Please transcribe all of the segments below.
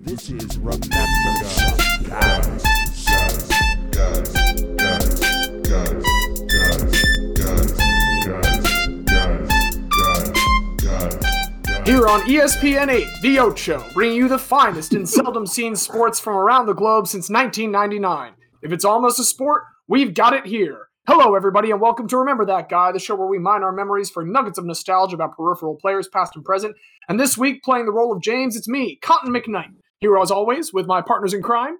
This is Remember Guys. Here on ESPN 8, The Ocho, bringing you the finest and seldom seen sports from around the globe since 1999. If it's almost a sport, we've got it here. Hello, everybody, and welcome to Remember That Guy, the show where we mine our memories for nuggets of nostalgia about peripheral players, past and present. And this week, playing the role of James, it's me, Cotton McKnight. Here, as always, with my partners in crime.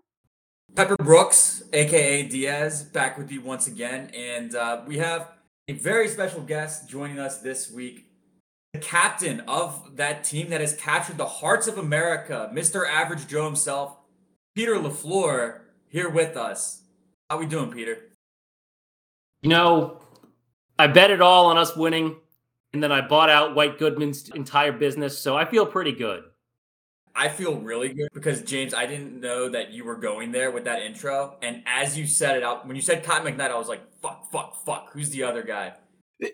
Pepper Brooks, aka Diaz, back with you once again, and uh, we have a very special guest joining us this week. The captain of that team that has captured the hearts of America, Mr. Average Joe himself, Peter Lafleur, here with us. How we doing, Peter? You know, I bet it all on us winning, and then I bought out White Goodman's entire business, so I feel pretty good. I feel really good because James, I didn't know that you were going there with that intro, and as you said it out, when you said Cotton McKnight, I was like, "Fuck, fuck, fuck." Who's the other guy?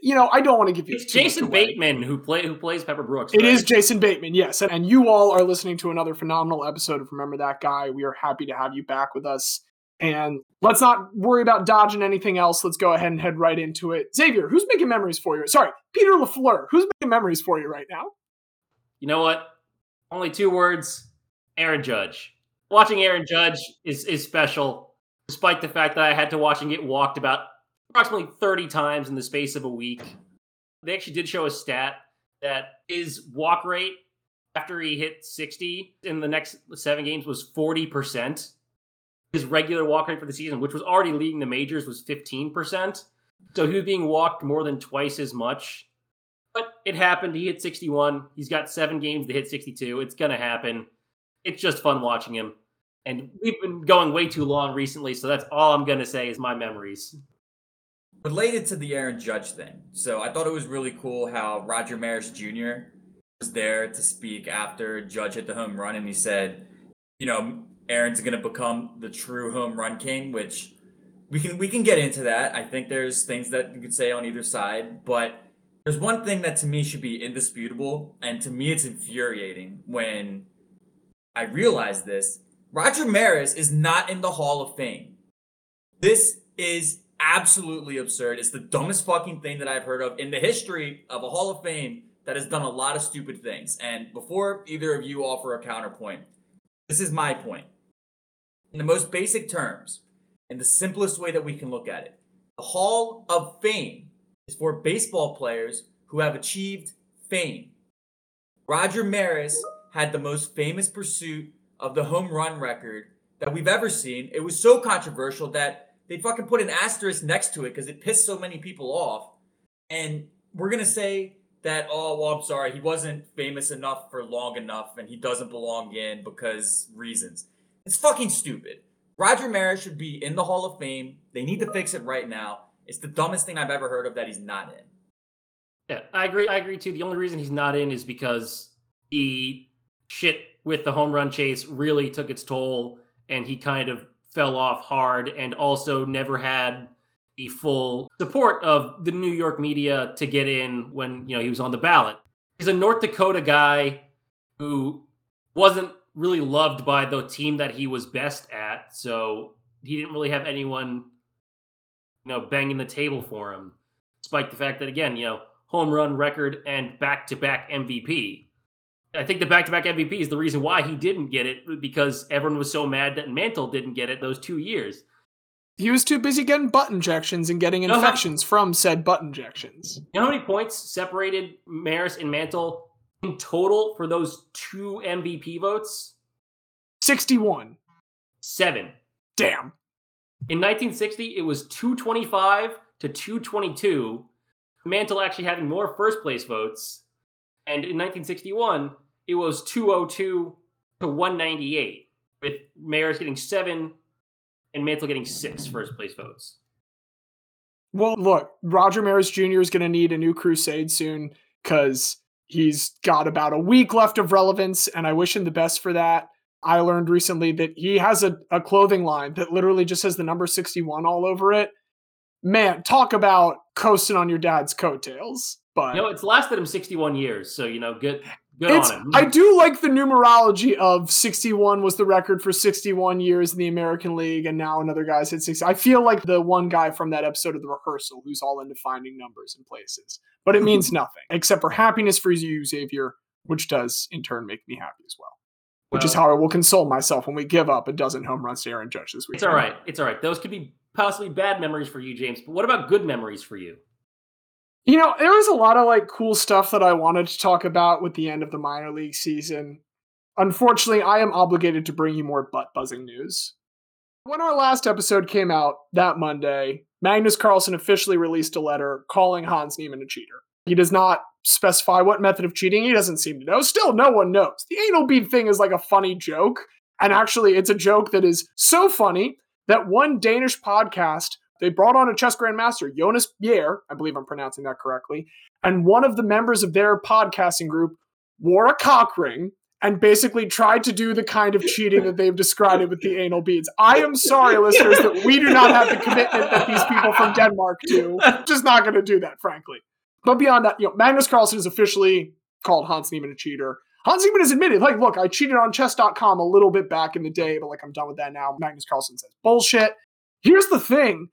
You know, I don't want to give you It's too much Jason away. Bateman who play who plays Pepper Brooks. It right? is Jason Bateman, yes. And you all are listening to another phenomenal episode of Remember That Guy. We are happy to have you back with us. And let's not worry about dodging anything else. Let's go ahead and head right into it. Xavier, who's making memories for you? Sorry, Peter LaFleur, who's making memories for you right now? You know what? Only two words: Aaron Judge. Watching Aaron Judge is is special, despite the fact that I had to watch and get walked about approximately thirty times in the space of a week. They actually did show a stat that his walk rate after he hit sixty in the next seven games was forty percent. His regular walk rate for the season, which was already leading the majors, was fifteen percent. So he was being walked more than twice as much. But it happened. He hit 61. He's got seven games to hit 62. It's going to happen. It's just fun watching him. And we've been going way too long recently, so that's all I'm going to say is my memories. related to the Aaron Judge thing. So I thought it was really cool how Roger Maris Jr. was there to speak after Judge hit the home run, and he said, you know, Aaron's going to become the true home run king, which we can we can get into that. I think there's things that you could say on either side, but there's one thing that to me should be indisputable, and to me it's infuriating when I realize this. Roger Maris is not in the Hall of Fame. This is absolutely absurd. It's the dumbest fucking thing that I've heard of in the history of a Hall of Fame that has done a lot of stupid things. And before either of you offer a counterpoint, this is my point. In the most basic terms, in the simplest way that we can look at it, the Hall of Fame is for baseball players who have achieved fame. Roger Maris had the most famous pursuit of the home run record that we've ever seen. It was so controversial that they fucking put an asterisk next to it because it pissed so many people off. And we're gonna say that, oh well, I'm sorry, he wasn't famous enough for long enough and he doesn't belong in because reasons. It's fucking stupid. Roger Maris should be in the Hall of Fame. They need to fix it right now. It's the dumbest thing I've ever heard of that he's not in. Yeah, I agree. I agree too. The only reason he's not in is because he shit with the home run chase really took its toll and he kind of fell off hard and also never had the full support of the New York media to get in when, you know, he was on the ballot. He's a North Dakota guy who wasn't really loved by the team that he was best at, so he didn't really have anyone you know banging the table for him despite the fact that again, you know, home run record and back-to-back MVP. I think the back-to-back MVP is the reason why he didn't get it because everyone was so mad that Mantle didn't get it those two years. He was too busy getting butt injections and getting No, how- infections from said butt injections. You know how many points separated Maris and Mantle in total for those two MVP votes? 61. Seven. Damn. In 1960, it was 225 to 222. Mantle actually having more first place votes. And in 1961, it was 202 to 198, with Maris getting seven and Mantle getting six first place votes. Well, look, Roger Maris Jr. is going to need a new crusade soon because he's got about a week left of relevance, and I wish him the best for that. I learned recently that he has a, a clothing line that literally just has the number 61 all over it. Man, talk about coasting on your dad's coattails. But You know, it's lasted him 61 years, so, you know, good Good on him. I do like the numerology of 61 was the record for 61 years in the American League, and now another guy's hit 60. I feel like the one guy from that episode of The Rehearsal who's all into finding numbers and places, but it means nothing except for happiness for you, Xavier, which does in turn make me happy as well. Which is how I will console myself when we give up a dozen home runs to Aaron Judge this week. It's all right. It's all right. Those could be possibly bad memories for you, James. But what about good memories for you? You know, there was a lot of like cool stuff that I wanted to talk about with the end of the minor league season. Unfortunately, I am obligated to bring you more butt buzzing news. When our last episode came out that Monday, Magnus Carlsen officially released a letter calling Hans Niemann a cheater. He does not specify what method of cheating. He doesn't seem to know. Still, no one knows. The anal bead thing is like a funny joke. And actually, it's a joke that is so funny that one Danish podcast they brought on a chess grandmaster, Jonas Bjerre, I believe I'm pronouncing that correctly, and one of the members of their podcasting group wore a cock ring and basically tried to do the kind of cheating that they've described it with the anal beads. I am sorry, listeners, that we do not have the commitment that these people from Denmark do. Just not going to do that, frankly. But beyond that, you know, Magnus Carlsen is officially called Hans Niemann a cheater. Hans Niemann has admitted, like, look, I cheated on chess.com a little bit back in the day, but like I'm done with that now. Magnus Carlsen says bullshit. Here's the thing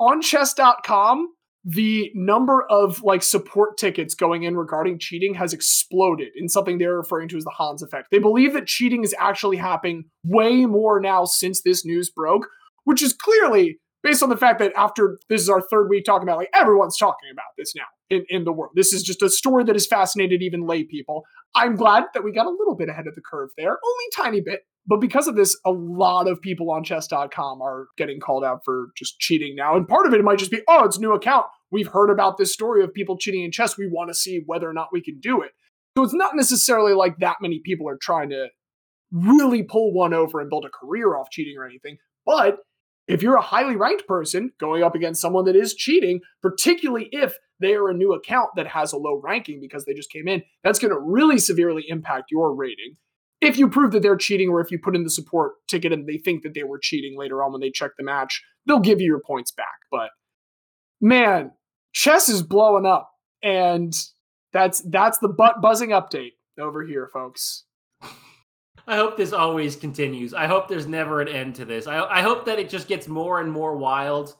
on chess.com, the number of like support tickets going in regarding cheating has exploded in something they're referring to as the Hans effect. They believe that cheating is actually happening way more now since this news broke, which is clearly based on the fact that after this is our third week talking about like everyone's talking about this now in, in the world. This is just a story that has fascinated even lay people. I'm glad that we got a little bit ahead of the curve there, only tiny bit. But because of this, a lot of people on chess.com are getting called out for just cheating now. And part of it might just be, oh, it's a new account. We've heard about this story of people cheating in chess. We want to see whether or not we can do it. So it's not necessarily like that many people are trying to really pull one over and build a career off cheating or anything. But if you're a highly ranked person going up against someone that is cheating, particularly if they are a new account that has a low ranking because they just came in, that's going to really severely impact your rating. If you prove that they're cheating, or if you put in the support ticket and they think that they were cheating later on when they check the match, they'll give you your points back. But man, chess is blowing up, and that's that's the butt buzzing update over here, folks. I hope this always continues. I hope there's never an end to this. I, I hope that it just gets more and more wild.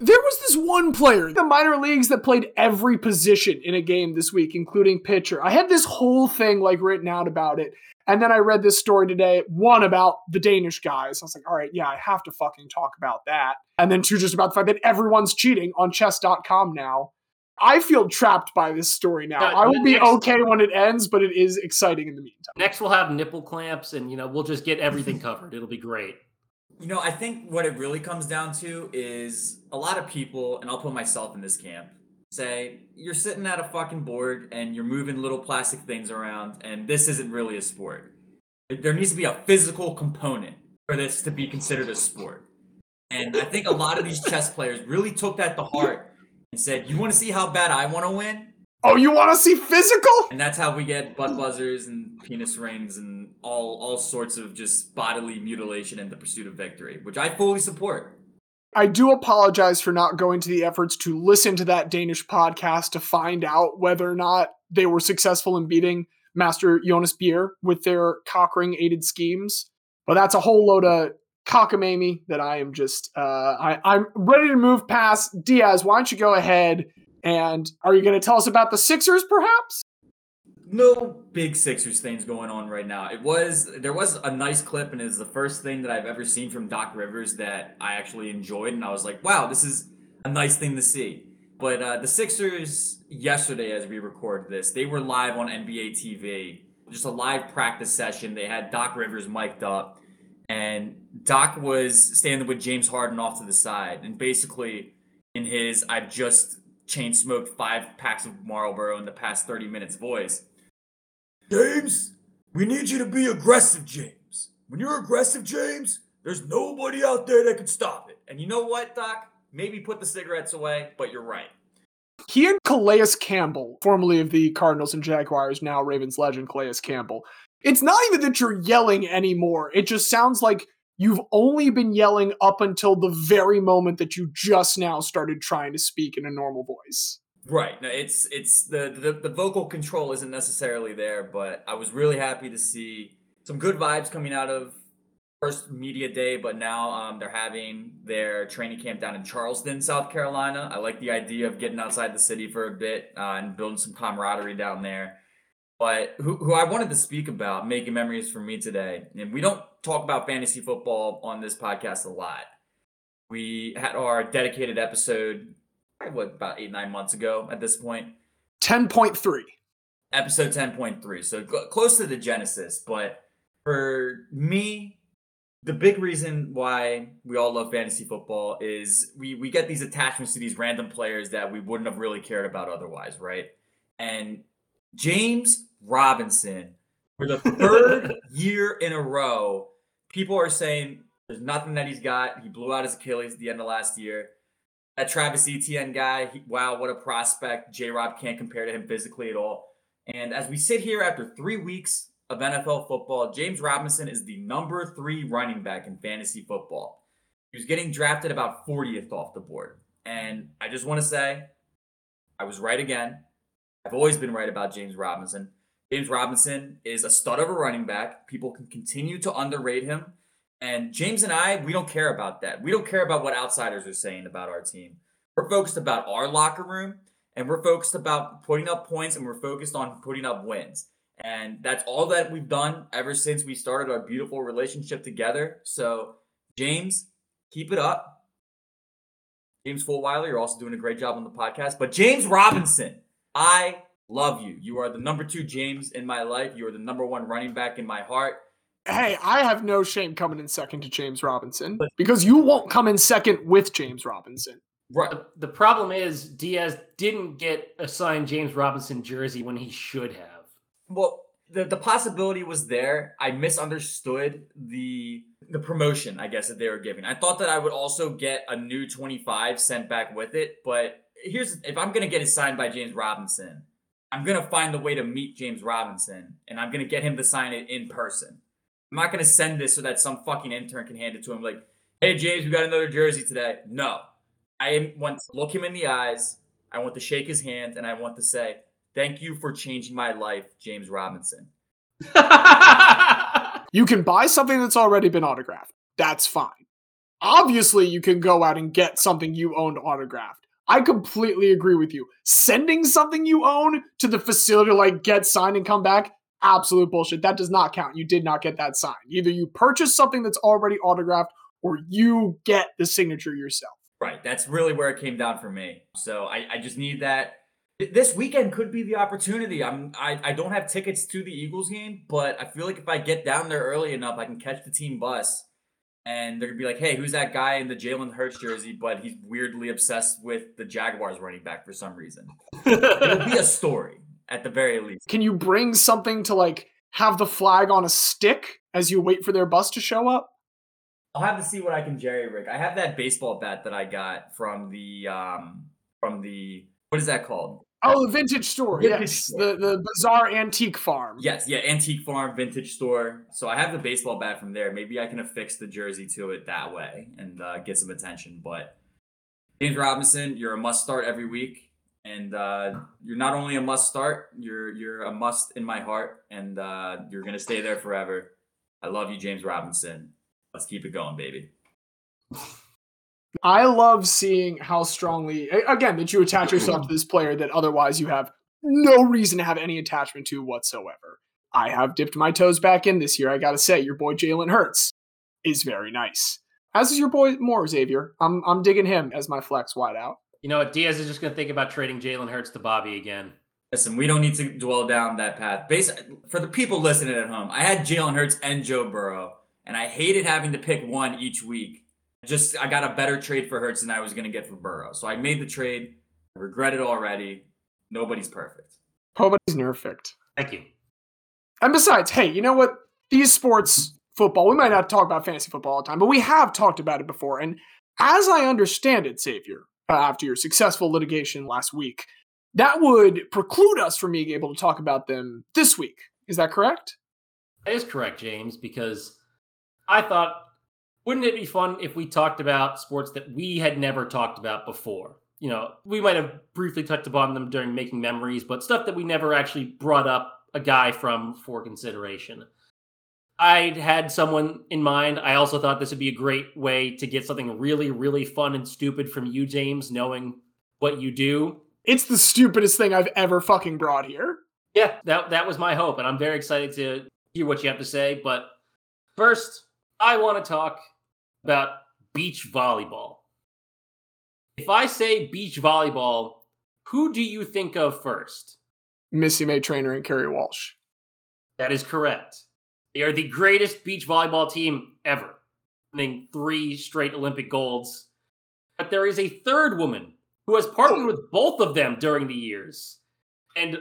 There was this one player the minor leagues that played every position in a game this week, including pitcher. I had this whole thing like written out about it. And then I read this story today, one about the Danish guys. I was like, all right, yeah, I have to fucking talk about that. And then two, just about the fact that everyone's cheating on chess.com now. I feel trapped by this story now. Yeah, I will be okay when it ends, but it is exciting in the meantime. Next, we'll have nipple clamps, and you know we'll just get everything covered. It'll be great. You know, I think what it really comes down to is a lot of people, and I'll put myself in this camp, say you're sitting at a fucking board and you're moving little plastic things around, and this isn't really a sport. There needs to be a physical component for this to be considered a sport. And I think a lot of these chess players really took that to heart and said, You want to see how bad I want to win? Oh, you want to see physical? And that's how we get butt buzzers and penis rings and all all sorts of just bodily mutilation in the pursuit of victory, which I fully support. I do apologize for not going to the efforts to listen to that Danish podcast to find out whether or not they were successful in beating Master Jonas Beer with their cockring aided schemes. But that's a whole load of cockamamie that I am just uh, I, I'm ready to move past. Diaz, why don't you go ahead and are you going to tell us about the Sixers, perhaps? No big Sixers things going on right now. It was there was a nice clip, and it's the first thing that I've ever seen from Doc Rivers that I actually enjoyed, and I was like, wow, this is a nice thing to see. But uh, the Sixers yesterday, as we record this, they were live on NBA TV, just a live practice session. They had Doc Rivers mic'd up, and Doc was standing with James Harden off to the side, and basically in his "I've just chain smoked five packs of Marlboro in the past thirty minutes" voice. James, we need you to be aggressive, James. When you're aggressive, James, there's nobody out there that can stop it. And you know what, Doc? Maybe put the cigarettes away, but you're right. He and Calais Campbell, formerly of the Cardinals and Jaguars, now Ravens legend Calais Campbell. It's not even that you're yelling anymore. It just sounds like you've only been yelling up until the very moment that you just now started trying to speak in a normal voice. Right. No, it's it's the, the the vocal control isn't necessarily there, but I was really happy to see some good vibes coming out of first media day, but now um, they're having their training camp down in Charleston, South Carolina. I like the idea of getting outside the city for a bit uh, and building some camaraderie down there. But who, who I wanted to speak about, making memories for me today, and we don't talk about fantasy football on this podcast a lot. We had our dedicated episode, what, about eight, nine months ago at this point. 10.3. Episode 10.3. So close to the Genesis. But for me, the big reason why we all love fantasy football is we we get these attachments to these random players that we wouldn't have really cared about otherwise, right? And James Robinson, for the third year in a row, people are saying there's nothing that he's got. He blew out his Achilles at the end of last year. That Travis Etienne guy, he, wow, what a prospect. J Rob can't compare to him physically at all. And as we sit here after three weeks of NFL football, James Robinson is the number three running back in fantasy football. He was getting drafted about 40th off the board. And I just want to say, I was right again. I've always been right about James Robinson. James Robinson is a stud of a running back. People can continue to underrate him. And James and I, we don't care about that. We don't care about what outsiders are saying about our team. We're focused about our locker room and we're focused about putting up points and we're focused on putting up wins. And that's all that we've done ever since we started our beautiful relationship together. So, James, keep it up. James Fulweiler, you're also doing a great job on the podcast. But James Robinson, I love you. You are the number two James in my life. You are the number one running back in my heart. Hey, I have no shame coming in second to James Robinson because you won't come in second with James Robinson. Right. The problem is Diaz didn't get a signed James Robinson jersey when he should have well, the, the possibility was there. I misunderstood the the promotion, I guess, that they were giving. I thought that I would also get a new 25 sent back with it, but here's if I'm gonna get it signed by James Robinson, I'm gonna find the way to meet James Robinson and I'm gonna get him to sign it in person. I'm not gonna send this so that some fucking intern can hand it to him like, hey James, we got another jersey today. No. I want to look him in the eyes, I want to shake his hand, and I want to say, Thank you for changing my life, James Robinson. you can buy something that's already been autographed. That's fine. Obviously, you can go out and get something you owned autographed. I completely agree with you. Sending something you own to the facility, to like get signed and come back, absolute bullshit. That does not count. You did not get that signed. Either you purchase something that's already autographed or you get the signature yourself. Right. That's really where it came down for me. So I, I just need that this weekend could be the opportunity. I'm I, I don't have tickets to the Eagles game, but I feel like if I get down there early enough, I can catch the team bus. And they're gonna be like, "Hey, who's that guy in the Jalen Hurts jersey?" But he's weirdly obsessed with the Jaguars running back for some reason. It'll be a story at the very least. Can you bring something to like have the flag on a stick as you wait for their bus to show up? I'll have to see what I can jerry rig. I have that baseball bat that I got from the um from the what is that called? Oh, the vintage store. Vintage yes, store. the the bizarre antique farm. Yes, yeah, antique farm, vintage store. So I have the baseball bat from there. Maybe I can affix the jersey to it that way and uh, get some attention. But James Robinson, you're a must start every week, and uh, you're not only a must start, you're you're a must in my heart, and uh, you're gonna stay there forever. I love you, James Robinson. Let's keep it going, baby. I love seeing how strongly, again, that you attach yourself to this player that otherwise you have no reason to have any attachment to whatsoever. I have dipped my toes back in this year. I got to say, your boy Jalen Hurts is very nice. As is your boy Moore Xavier. I'm I'm digging him as my flex wide out. You know what? Diaz is just going to think about trading Jalen Hurts to Bobby again. Listen, we don't need to dwell down that path. Base for the people listening at home, I had Jalen Hurts and Joe Burrow, and I hated having to pick one each week. Just I got a better trade for Hurts than I was going to get for Burrow. So I made the trade. I regret it already. Nobody's perfect. Nobody's perfect. Thank you. And besides, hey, you know what? These sports, football, we might not talk about fantasy football all the time, but we have talked about it before. And as I understand it, Xavier, uh, after your successful litigation last week, that would preclude us from being able to talk about them this week. Is that correct? That is correct, James, because I thought wouldn't it be fun if we talked about sports that we had never talked about before? you know, we might have briefly touched upon them during making memories, but stuff that we never actually brought up a guy from for consideration. I had someone in mind. I also thought this would be a great way to get something really, really fun and stupid from you, James, knowing what you do. It's the stupidest thing I've ever fucking brought here. Yeah, that that was my hope, and I'm very excited to hear what you have to say. But first, I want to talk about beach volleyball. If I say beach volleyball, who do you think of first? Misty May Treanor and Kerri Walsh. That is correct. They are the greatest beach volleyball team ever, winning three straight Olympic golds. But there is a third woman who has partnered with both of them during the years and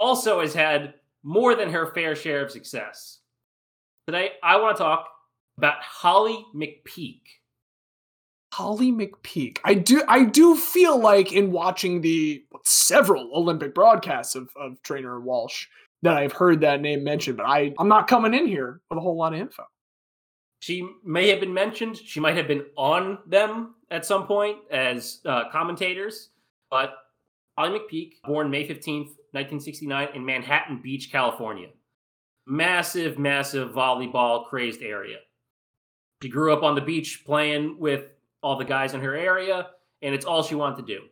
also has had more than her fair share of success. Today, I want to talk about Holly McPeak. Holly McPeak. I do I do feel like in watching the several Olympic broadcasts of, of Treanor Walsh that I've heard that name mentioned, but I, I'm not coming in here with a whole lot of info. She may have been mentioned. She might have been on them at some point as uh, commentators. But Holly McPeak, born May 15th, 1969, in Manhattan Beach, California. Massive, massive volleyball crazed area. She grew up on the beach playing with all the guys in her area, and it's all she wanted to do.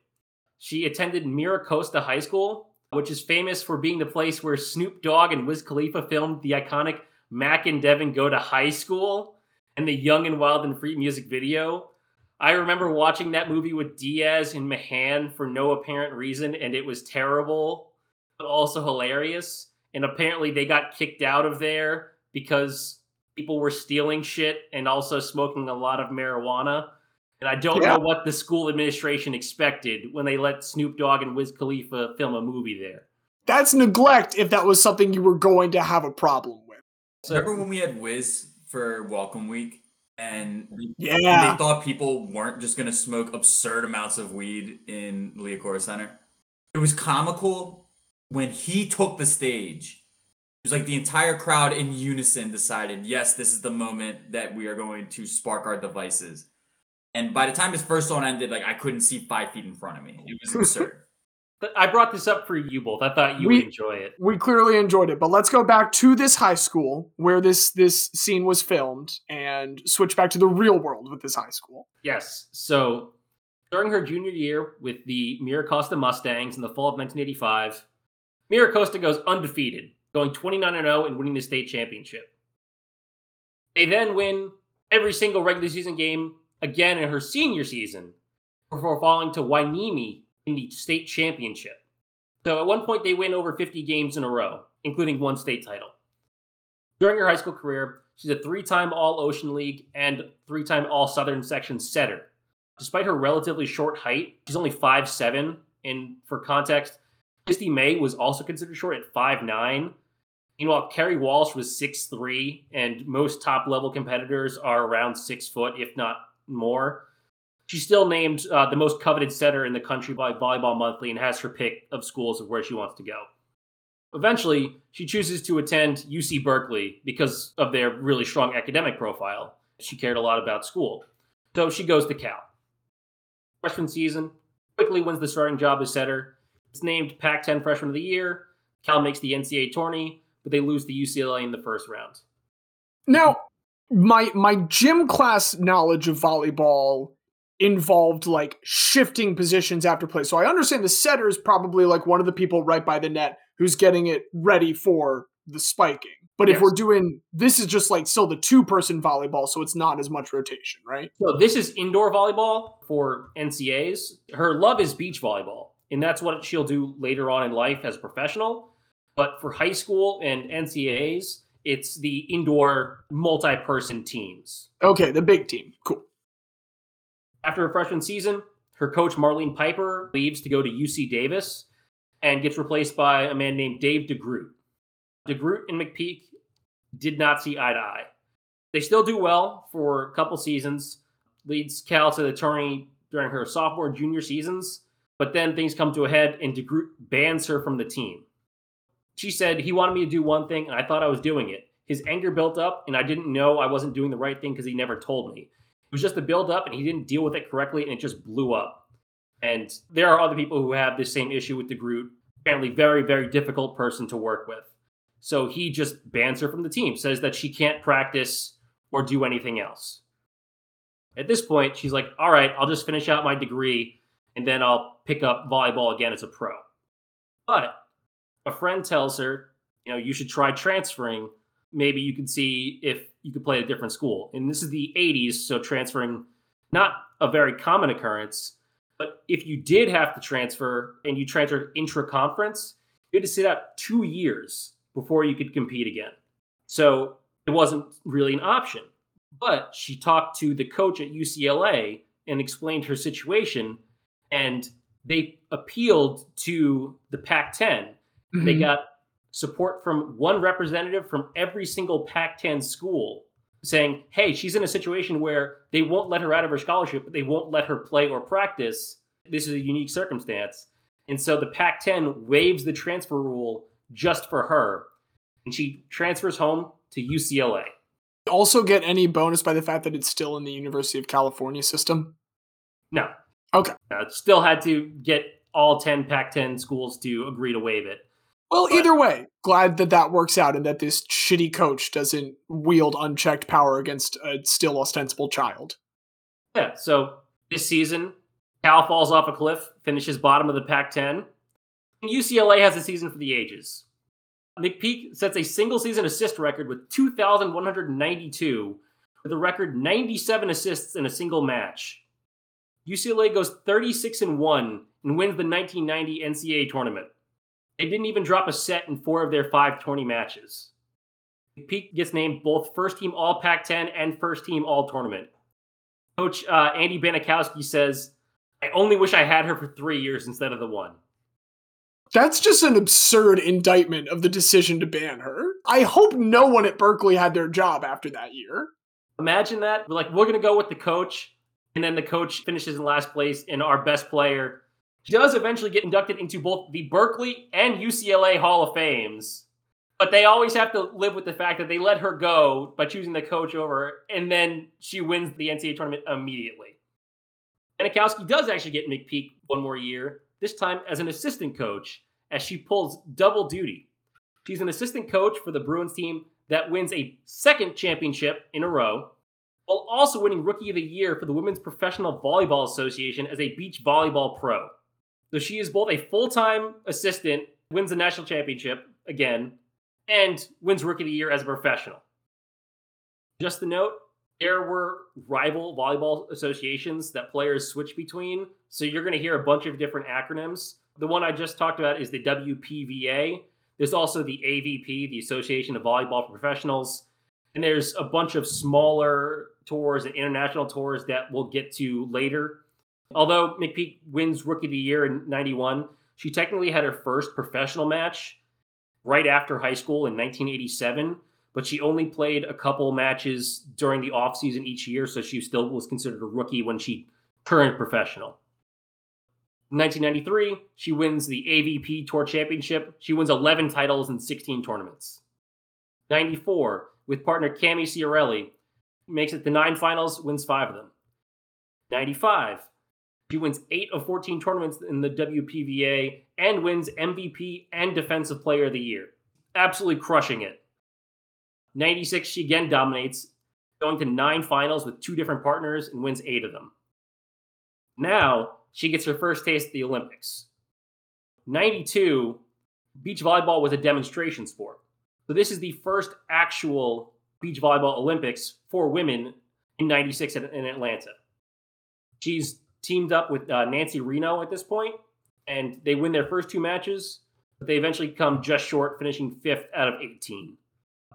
She attended Mira Costa High School, which is famous for being the place where Snoop Dogg and Wiz Khalifa filmed the iconic Mac and Devin Go to High School and the Young and Wild and Free music video. I remember watching that movie with Diaz and Mahan for no apparent reason, and it was terrible, but also hilarious. And apparently, they got kicked out of there because people were stealing shit and also smoking a lot of marijuana. And I don't yeah. know what the school administration expected when they let Snoop Dogg and Wiz Khalifa film a movie there. That's neglect if that was something you were going to have a problem with. So, Remember when we had Wiz for Welcome Week? And yeah. they thought people weren't just going to smoke absurd amounts of weed in Liacouras Center. It was comical when he took the stage. It was like the entire crowd in unison decided, yes, this is the moment that we are going to spark our devices and by the time his first song ended, like I couldn't see five feet in front of me. It was absurd. But I brought this up for you both. I thought you we, would enjoy it. We clearly enjoyed it, but let's go back to this high school where this this scene was filmed and switch back to the real world with this high school. Yes. So during her junior year with the Mira Costa Mustangs in the fall of 1985, Mira Costa goes undefeated, going 29 0 and winning the state championship. They then win every single regular season game again in her senior season before falling to Hueneme in the state championship. So at one point, they win over 50 games in a row, including one state title. During her high school career, she's a three time All Ocean League and three time All Southern Section setter. Despite her relatively short height, she's only 5'7. And for context, Misty May was also considered short at 5'9. Meanwhile, Kerri Walsh was 6'3, and most top level competitors are around six foot, if not more. She's still named uh, the most coveted setter in the country by Volleyball Monthly and has her pick of schools of where she wants to go. Eventually, she chooses to attend UC Berkeley because of their really strong academic profile. She cared a lot about school. So she goes to Cal. Freshman season, quickly wins the starting job as setter. It's named Pac 10 Freshman of the Year. Cal makes the NCAA tourney, but they lose to UCLA in the first round. Now, my my gym class knowledge of volleyball involved like shifting positions after play. So I understand the setter is probably like one of the people right by the net who's getting it ready for the spiking. But yes. if we're doing this is just like still the two person volleyball, so it's not as much rotation, right? So this is indoor volleyball for NCAs. Her love is beach volleyball, and that's what she'll do later on in life as a professional. But for high school and NCAs, it's the indoor multi-person teams. Okay, the big team. Cool. After her freshman season, her coach Marlene Piper leaves to go to UC Davis and gets replaced by a man named Dave DeGroot. DeGroot and McPeak did not see eye to eye. They still do well for a couple seasons, leads Cal to the tourney during her sophomore and junior seasons, but then things come to a head and DeGroot bans her from the team. She said he wanted me to do one thing, and I thought I was doing it. His anger built up, and I didn't know I wasn't doing the right thing because he never told me. It was just a build up, and he didn't deal with it correctly, and it just blew up. And there are other people who have the same issue with DeGroot. Apparently, very, very difficult person to work with. So he just bans her from the team, says that she can't practice or do anything else. At this point, she's like, all right, I'll just finish out my degree and then I'll pick up volleyball again as a pro. But a friend tells her, you know, you should try transferring. Maybe you could see if you could play at a different school. And this is the 80s, so transferring not a very common occurrence. But if you did have to transfer and you transferred intra conference, you had to sit out two years before you could compete again. So it wasn't really an option. But she talked to the coach at UCLA and explained her situation, and they appealed to the Pac 10. Mm-hmm. They got support from one representative from every single Pac 10 school saying, hey, she's in a situation where they won't let her out of her scholarship, but they won't let her play or practice. This is a unique circumstance. And so the Pac 10 waives the transfer rule just for her. And she transfers home to UCLA. Also, get any bonus by the fact that it's still in the University of California system? No. Okay. Uh, still had to get all 10 Pac 10 schools to agree to waive it. Well, but, either way, glad that that works out and that this shitty coach doesn't wield unchecked power against a still ostensible child. Yeah, so this season, Cal falls off a cliff, finishes bottom of the Pac 10. UCLA has a season for the ages. McPeak sets a single season assist record with 2,192, with a record 97 assists in a single match. UCLA goes 36 and 1 and wins the 1990 NCAA tournament. They didn't even drop a set in four of their five 20 matches. Pete gets named both first team All Pac 10 and first team All Tournament. Coach uh, Andy Banachowski says, I only wish I had her for three years instead of the one. That's just an absurd indictment of the decision to ban her. I hope no one at Berkeley had their job after that year. Imagine that. We're like, we're going to go with the coach, and then the coach finishes in last place, and our best player does eventually get inducted into both the Berkeley and UCLA Hall of Fames. But they always have to live with the fact that they let her go by choosing the coach over, and then she wins the NCAA tournament immediately. Banachowski does actually get McPeak one more year, this time as an assistant coach, as she pulls double duty. She's an assistant coach for the Bruins team that wins a second championship in a row, while also winning Rookie of the Year for the Women's Professional Volleyball Association as a beach volleyball pro. So she is both a full time assistant, wins the national championship again, and wins Rookie of the Year as a professional. Just a note there were rival volleyball associations that players switch between. So you're going to hear a bunch of different acronyms. The one I just talked about is the WPVA. There's also the AVP, the Association of Volleyball Professionals. And there's a bunch of smaller tours and international tours that we'll get to later. Although McPeak wins Rookie of the Year in 91, she technically had her first professional match right after high school in 1987 but she only played a couple matches during the offseason each year, so she still was considered a rookie when she turned professional. In 1993, she wins the AVP Tour Championship. She wins 11 titles in 16 tournaments. 94, with partner Cammy Ciarelli, makes it to nine finals, wins five of them. 95, she wins eight of 14 tournaments in the WPVA and wins MVP and Defensive Player of the Year. Absolutely crushing it. 96, she again dominates, going to nine finals with two different partners and wins eight of them. Now she gets her first taste of the Olympics. 92, beach volleyball was a demonstration sport. So this is the first actual beach volleyball Olympics for women in 96 in, Atlanta. She's teamed up with uh, Nancy Reno at this point, and they win their first two matches, but they eventually come just short, finishing fifth out of 18.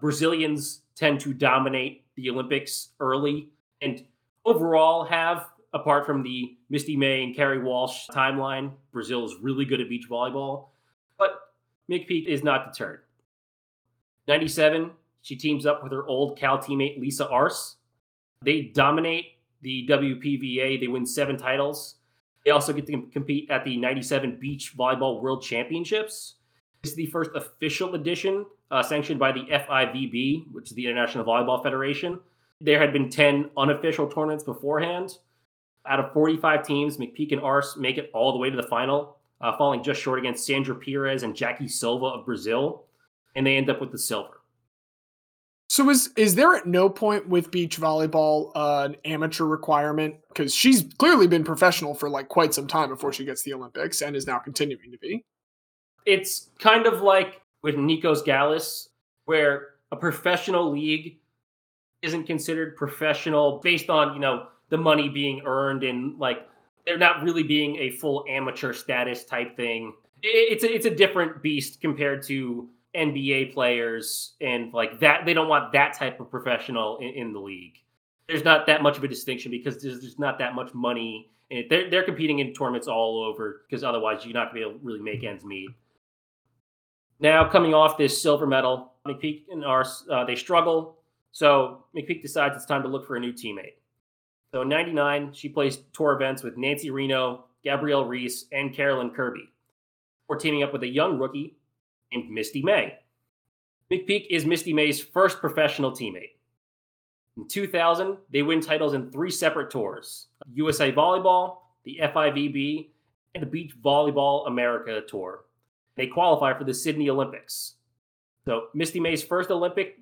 Brazilians tend to dominate the Olympics early and overall have, apart from the Misty May and Kerri Walsh timeline, Brazil is really good at beach volleyball. But McPeak is not deterred. 97, she teams up with her old Cal teammate Lisa Arce. They dominate the WPVA. They win seven titles. They also get to compete at the 97 Beach Volleyball World Championships. This is the first official edition uh, sanctioned by the FIVB, which is the International Volleyball Federation. There had been 10 unofficial tournaments beforehand. Out of 45 teams, McPeak and Arce make it all the way to the final, uh, falling just short against Sandra Pires and Jackie Silva of Brazil, and they end up with the silver. So is is there at no point with beach volleyball uh, an amateur requirement? Because she's clearly been professional for like quite some time before she gets the Olympics, and is now continuing to be. It's kind of like with Nikos Galis, where a professional league isn't considered professional based on you know the money being earned and like they're not really being a full amateur status type thing. It's a, it's a different beast compared to NBA players and like that. They don't want that type of professional in, in the league. There's not that much of a distinction because there's not that much money. And they're they're competing in tournaments all over because otherwise you're not gonna be able to really make ends meet. Now coming off this silver medal, McPeak and Arce uh, they struggle. So McPeak decides it's time to look for a new teammate. So in '99, she plays tour events with Nancy Reno, Gabrielle Reece, and Karolyn Kirby. We're teaming up with a young rookie named Misty May. McPeak is Misty May's first professional teammate. In 2000, they win titles in three separate tours USA Volleyball, the FIVB, and the Beach Volleyball America Tour. They qualify for the Sydney Olympics. So, Misty May's first Olympic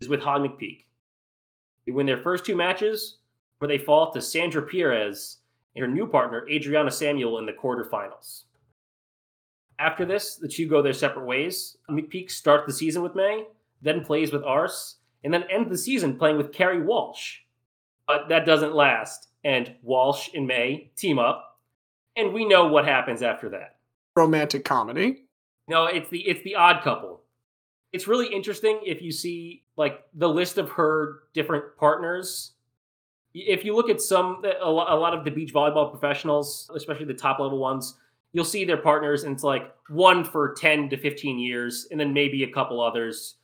is with Hog McPeak. They win their first two matches, where they fall to Sandra Pires and her new partner, Adriana Samuel, in the quarterfinals. After this, the two go their separate ways. McPeak starts the season with May, then plays with Arce, and then ends the season playing with Kerri Walsh. But that doesn't last, and Walsh and May team up, and we know what happens after that. Romantic comedy. No, it's the it's the odd couple. It's really interesting if you see like the list of her different partners. If you look at some a lot of the beach volleyball professionals, especially the top level ones, you'll see their partners and it's like one for 10 to 15 years and then maybe a couple others.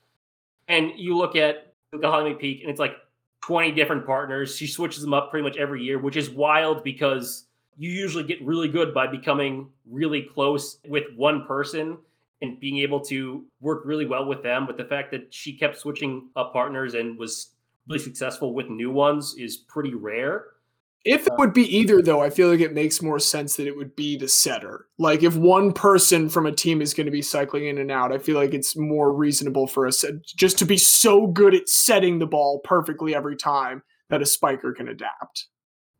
And you look at the Holly Peak and it's like 20 different partners. She switches them up pretty much every year which is wild because you usually get really good by becoming really close with one person and being able to work really well with them. But the fact that she kept switching up partners and was really successful with new ones is pretty rare if it uh, would be either, though, I feel like it makes more sense that it would be the setter. Like if one person from a team is going to be cycling in and out, I feel like it's more reasonable for us just to be so good at setting the ball perfectly every time that a spiker can adapt.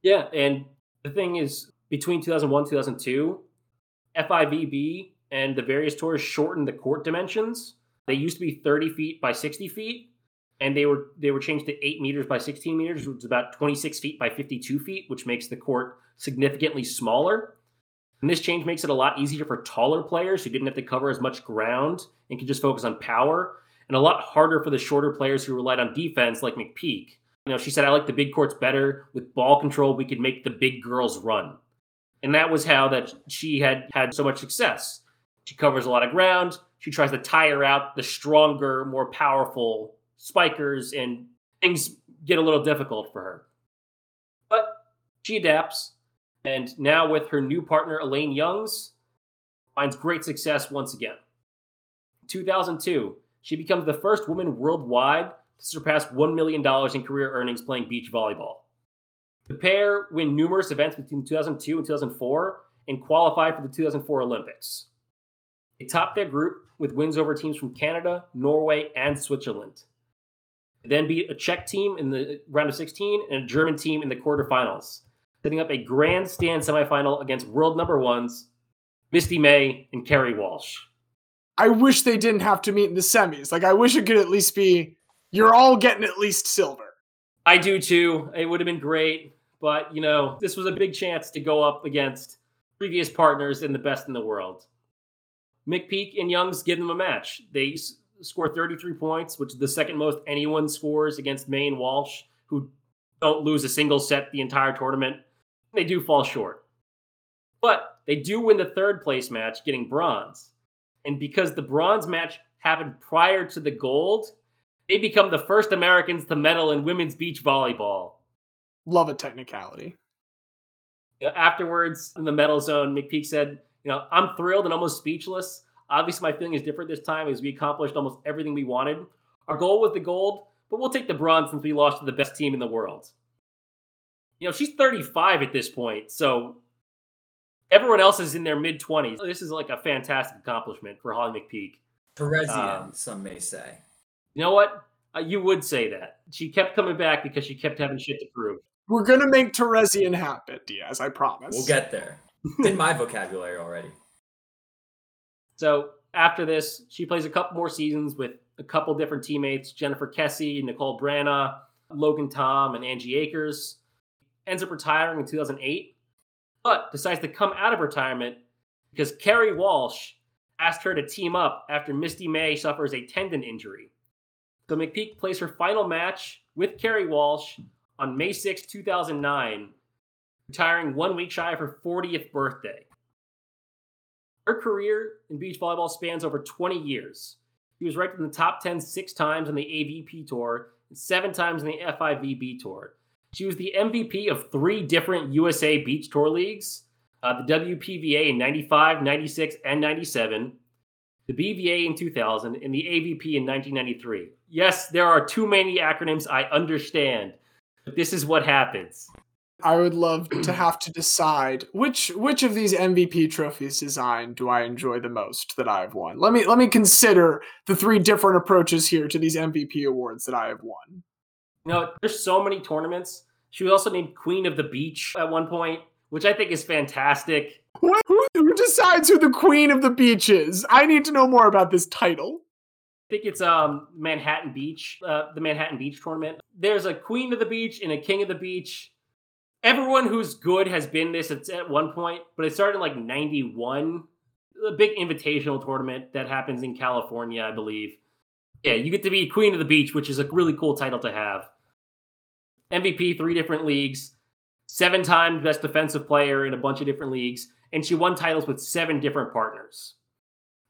Yeah, and the thing is, between 2001 2002, FIVB and the various tours shortened the court dimensions. They used to be 30 feet by 60 feet and they were they were changed to eight meters by 16 meters, which is about 26 feet by 52 feet, which makes the court significantly smaller. And this change makes it a lot easier for taller players who didn't have to cover as much ground and could just focus on power, and a lot harder for the shorter players who relied on defense, like McPeak. You know, she said, "I like the big courts better. With ball control, we could make the big girls run." And that was how that she had had so much success. She covers a lot of ground. She tries to tire out the stronger, more powerful spikers and things get a little difficult for her. But she adapts, and now with her new partner, Elaine Youngs, finds great success once again. In 2002, she becomes the first woman worldwide to surpass $1 million in career earnings playing beach volleyball. The pair win numerous events between 2002 and 2004 and qualify for the 2004 Olympics. They top their group with wins over teams from Canada, Norway, and Switzerland then beat a Czech team in the round of 16 and a German team in the quarterfinals, setting up a grandstand semifinal against world number ones Misty May and Kerri Walsh. I wish they didn't have to meet in the semis. Like, I wish it could at least be you're all getting at least silver. I do too. It would have been great. But, you know, this was a big chance to go up against previous partners and the best in the world. McPeak and Youngs give them a match. They score 33 points, which is the second most anyone scores against May Walsh, who don't lose a single set the entire tournament. They do fall short. But they do win the third place match, getting bronze. And because the bronze match happened prior to the gold, they become the first Americans to medal in women's beach volleyball. Love a technicality. Afterwards, in the medal zone, McPeak said, You know, I'm thrilled and almost speechless. Obviously, my feeling is different this time as we accomplished almost everything we wanted. Our goal was the gold, but we'll take the bronze since we lost to the best team in the world. You know, she's 35 at this point, so everyone else is in their mid 20s. This is like a fantastic accomplishment for Holly McPeak. Teresian, Um, some may say. You know what? Uh, you would say that. She kept coming back because she kept having shit to prove. We're gonna make Teresian happen, Diaz. I promise. We'll get there. In my vocabulary already. So after this, she plays a couple more seasons with a couple different teammates Jennifer Kessy, Nicole Branagh, Logan Tom, and Angie Akers. Ends up retiring in 2008, but decides to come out of retirement because Kerri Walsh asked her to team up after Misty May suffers a tendon injury. So McPeak plays her final match with Kerri Walsh on May 6, 2009, retiring one week shy of her 40th birthday. Her career in beach volleyball spans over 20 years. She was ranked in the top 10 six times on the AVP Tour and seven times on the FIVB Tour. She was the MVP of three different USA Beach Tour leagues uh, the WPVA in 95, 96, and 97, the BVA in 2000, and the AVP in 1993. Yes, there are too many acronyms, I understand, but this is what happens. I would love to have to decide which which of these MVP trophies design do I enjoy the most that I have won. Let me let me consider the three different approaches here to these MVP awards that I have won. You know, there's so many tournaments. She was also named Queen of the Beach at one point, which I think is fantastic. What, who, who decides who the queen of the beach is? I need to know more about this title. I think it's um Manhattan Beach, uh, the Manhattan Beach tournament. There's a Queen of the Beach and a King of the Beach. Everyone who's good has been this at, at one point, but it started in like 91. A big invitational tournament that happens in California, I believe. Yeah, you get to be Queen of the Beach, which is a really cool title to have. MVP, three different leagues, seven times best defensive player in a bunch of different leagues, and she won titles with seven different partners.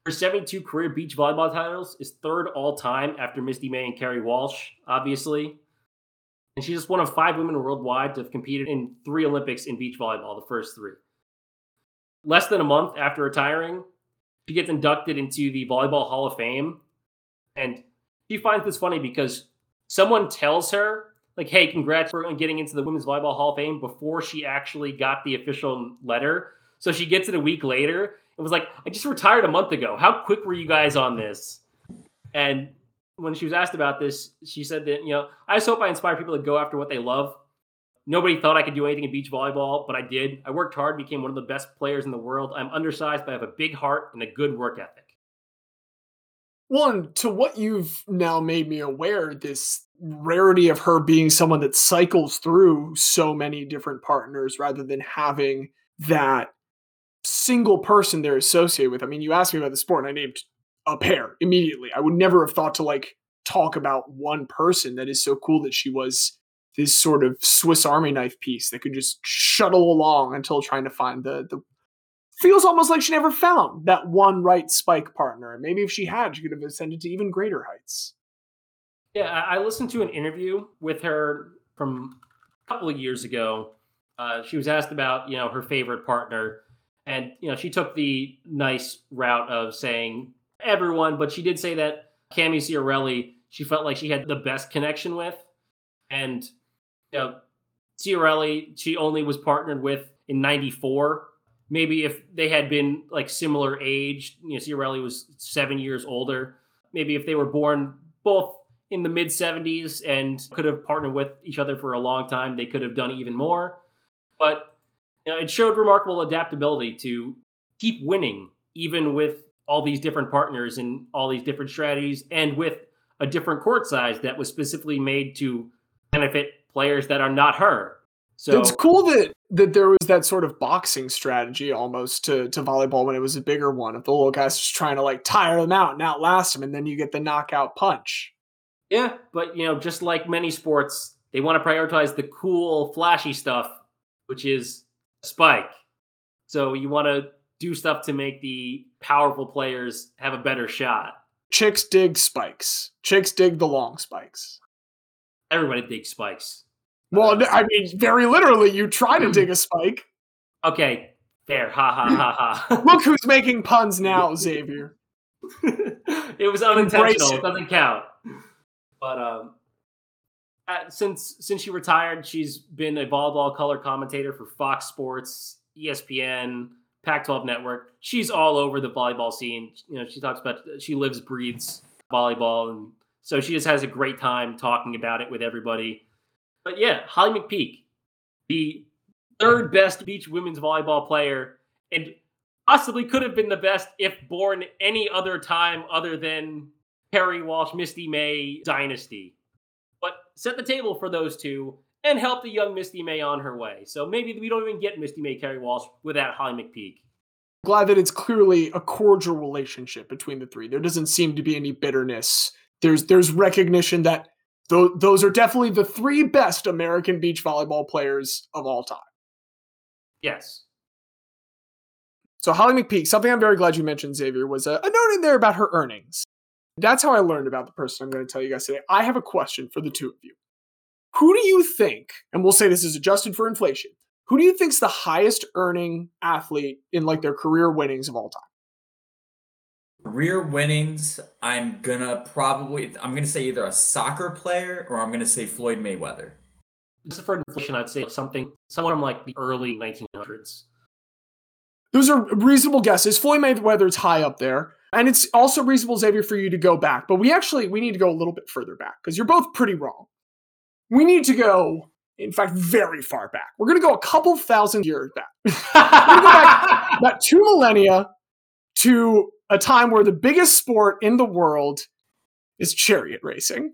Her 72 career beach volleyball titles is third all time after Misty May and Kerri Walsh, obviously. And she's just one of five women worldwide to have competed in three Olympics in beach volleyball, the first three. Less than a month after retiring, she gets inducted into the Volleyball Hall of Fame. And she finds this funny because someone tells her, like, hey, congrats for getting into the Women's Volleyball Hall of Fame before she actually got the official letter. So she gets it a week later and was like, I just retired a month ago. How quick were you guys on this? And when she was asked about this, she said that, you know, I just hope I inspire people to go after what they love. Nobody thought I could do anything in beach volleyball, but I did. I worked hard, became one of the best players in the world. I'm undersized, but I have a big heart and a good work ethic. One, to what you've now made me aware, this rarity of her being someone that cycles through so many different partners rather than having that single person they're associated with. I mean, you asked me about the sport and I named a pair immediately. I would never have thought to like talk about one person that is so cool that she was this sort of Swiss Army knife piece that could just shuttle along until trying to find the the feels almost like she never found that one right spike partner. And maybe if she had, she could have ascended to even greater heights. Yeah, I listened to an interview with her from a couple of years ago. Uh, she was asked about, you know, her favorite partner, and you know, she took the nice route of saying everyone, but she did say that Cammy Ciarelli, she felt like she had the best connection with, and you know, Ciarelli, she only was partnered with in '94. Maybe if they had been like similar age, you know, Ciarelli was seven years older. Maybe if they were born both in the mid 70s and could have partnered with each other for a long time, they could have done even more. But you know, it showed remarkable adaptability to keep winning, even with all these different partners and all these different strategies, and with a different court size that was specifically made to benefit players that are not her. So it's cool that that there was that sort of boxing strategy almost to to volleyball when it was a bigger one of the little guys just trying to like tire them out and outlast them, and then you get the knockout punch. Yeah, but you know, just like many sports, they want to prioritize the cool, flashy stuff, which is spike. So you want to do stuff to make the powerful players have a better shot. Chicks dig spikes. Chicks dig the long spikes. Everybody digs spikes. Well, I mean, very literally, you try to dig a spike. Okay, fair. Ha ha ha ha. Look who's making puns now, Xavier. it was unintentional. It it. doesn't count. But um, uh, since since she retired, she's been a volleyball color commentator for Fox Sports, ESPN, Pac-12 Network. She's all over the volleyball scene. You know, she talks about she lives, breathes volleyball, and so she just has a great time talking about it with everybody. But yeah, Holly McPeak, the third best beach women's volleyball player, and possibly could have been the best if born any other time other than Kerri Walsh, Misty May dynasty. But set the table for those two and help the young Misty May on her way. So maybe we don't even get Misty May Kerri Walsh without Holly McPeak. Glad that it's clearly a cordial relationship between the three. There doesn't seem to be any bitterness. There's there's recognition that th- those are definitely the three best American beach volleyball players of all time. Yes. So Holly McPeak, something I'm very glad you mentioned, Xavier, was a, a note in there about her earnings. That's how I learned about the person I'm going to tell you guys today. I have a question for the two of you. Who do you think, and we'll say this is adjusted for inflation, who do you think's the highest earning athlete in like their career winnings of all time? Career winnings, I'm gonna probably I'm gonna say either a soccer player or I'm gonna say Floyd Mayweather. Just for inflation, I'd say something someone from like the early 1900s. Those are reasonable guesses. Floyd Mayweather's high up there. And it's also reasonable, Xavier, for you to go back. But we actually we need to go a little bit further back because you're both pretty wrong. We need to go, in fact, very far back. We're going to go a couple thousand years back. We're going to go back about two millennia to a time where the biggest sport in the world is chariot racing.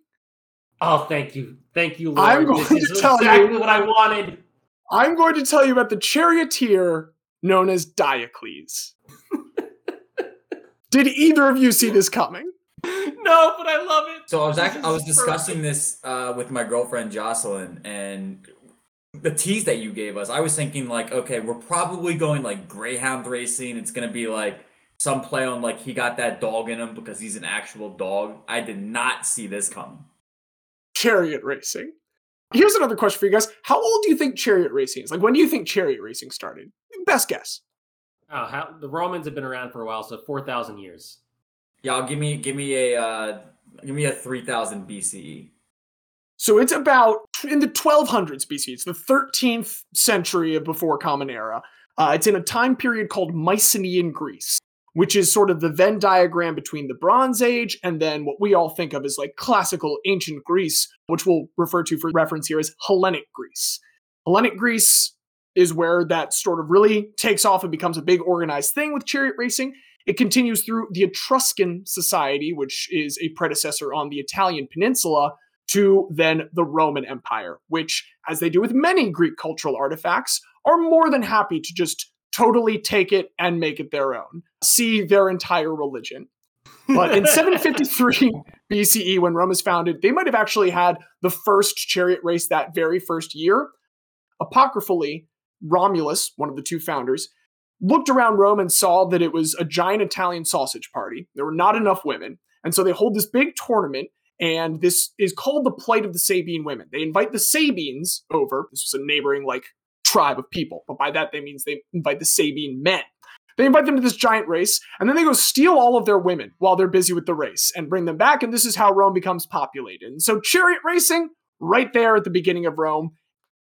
Oh, thank you, thank you, Lord. I'm going this to tell exactly you what I wanted. I'm going to tell you about the charioteer known as Diocles. Did either of you see this coming? No, but I love it. So I was actually I was discussing this uh, with my girlfriend Jocelyn, and the tease that you gave us, I was thinking like, okay, we're probably going like Greyhound racing. It's gonna be like some play on like he got that dog in him because he's an actual dog. I did not see this coming. Chariot racing. Here's another question for you guys. How old do you think chariot racing is? Like, when do you think chariot racing started? Best guess. Oh, how, the Romans have been around for a while, so four thousand years. Y'all give me give me a uh, give me a three thousand BCE. So it's about in the 1200s BC. It's the 13th century of before Common Era. Uh, it's in a time period called Mycenaean Greece, which is sort of the Venn diagram between the Bronze Age and then what we all think of as like classical ancient Greece, which we'll refer to for reference here as Hellenic Greece. Hellenic Greece is where that sort of really takes off and becomes a big organized thing with chariot racing. It continues through the Etruscan society, which is a predecessor on the Italian peninsula, to then the Roman Empire, which, as they do with many Greek cultural artifacts, are more than happy to just totally take it and make it their own. See their entire religion. But in 753 BCE, when Rome was founded, they might have actually had the first chariot race that very first year. Apocryphally, Romulus, one of the two founders, looked around Rome and saw that it was a giant Italian sausage party. There were not enough women. And so they hold this big tournament, and this is called the Plight of the Sabine Women. They invite the Sabines over. This was a neighboring, like, tribe of people. But by that, they means they invite the Sabine men. They invite them to this giant race, and then they go steal all of their women while they're busy with the race and bring them back, and this is how Rome becomes populated. And so chariot racing, right there at the beginning of Rome,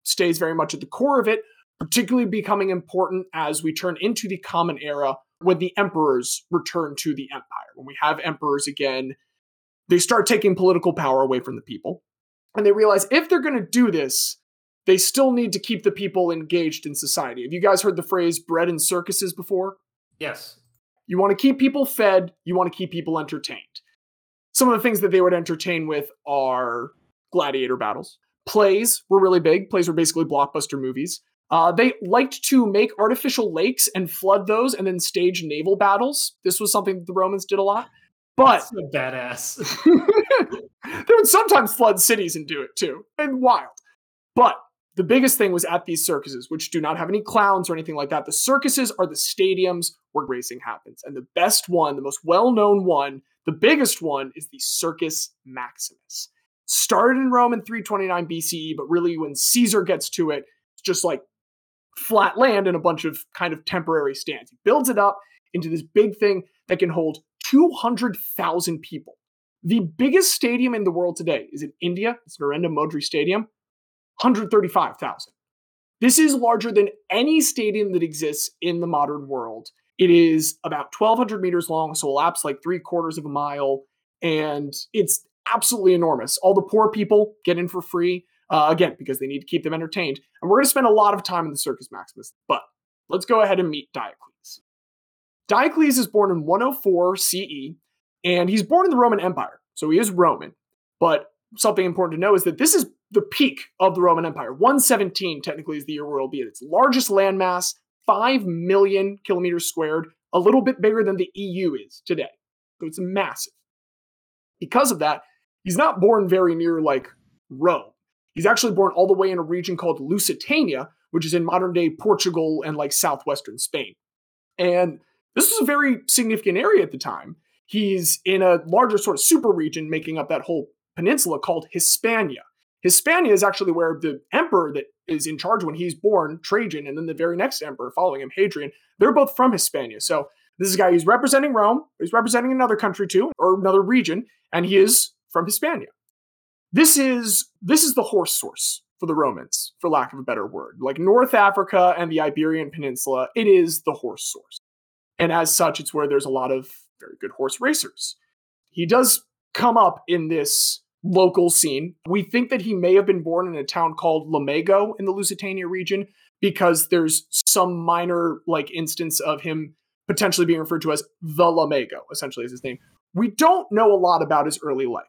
stays very much at the core of it, particularly becoming important as we turn into the Common Era when the emperors return to the empire. When we have emperors again, they start taking political power away from the people. And they realize if they're going to do this, they still need to keep the people engaged in society. Have you guys heard the phrase bread and circuses before? Yes. You want to keep people fed, you want to keep people entertained. Some of the things that they would entertain with are gladiator battles. Plays were really big. Plays were basically blockbuster movies. Uh, they liked to make artificial lakes and flood those and then stage naval battles. This was something that the Romans did a lot. But That's so badass. they would sometimes flood cities and do it too. And wild. But the biggest thing was at these circuses, which do not have any clowns or anything like that. The circuses are the stadiums where racing happens. And the best one, the most well known one, the biggest one is the Circus Maximus. Started in Rome in 329 BCE, but really when Caesar gets to it, it's just like flat land and a bunch of kind of temporary stands. He builds it up into this big thing that can hold 200,000 people. The biggest stadium in the world today is in India. It's Narendra Modi Stadium, 135,000. This is larger than any stadium that exists in the modern world. It is about 1,200 meters long, so it laps like three quarters of a mile, and it's absolutely enormous. All the poor people get in for free, uh, again, because they need to keep them entertained. And we're going to spend a lot of time in the Circus Maximus, but let's go ahead and meet Diocles. Diocles is born in 104 CE, and he's born in the Roman Empire, so he is Roman. But something important to know is that this is the peak of the Roman Empire. 117 technically is the year where it'll be at its largest landmass, 5 million kilometers squared, a little bit bigger than the EU is today. So it's massive. Because of that, he's not born very near like Rome. He's actually born all the way in a region called Lusitania, which is in modern day Portugal and like southwestern Spain. And this was a very significant area at the time. He's in a larger sort of super region making up that whole peninsula called Hispania. Hispania is actually where the emperor that is in charge when he's born, Trajan, and then the very next emperor following him, Hadrian, they're both from Hispania. So this is a guy who's representing Rome, he's representing another country too, or another region, and he is from Hispania. This is this is the horse source for the Romans, for lack of a better word. Like North Africa and the Iberian Peninsula, it is the horse source. And as such, it's where there's a lot of very good horse racers. He does come up in this local scene. We think that he may have been born in a town called Lamego in the Lusitania region because there's some minor like instance of him potentially being referred to as the Lamego, essentially is his name. We don't know a lot about his early life.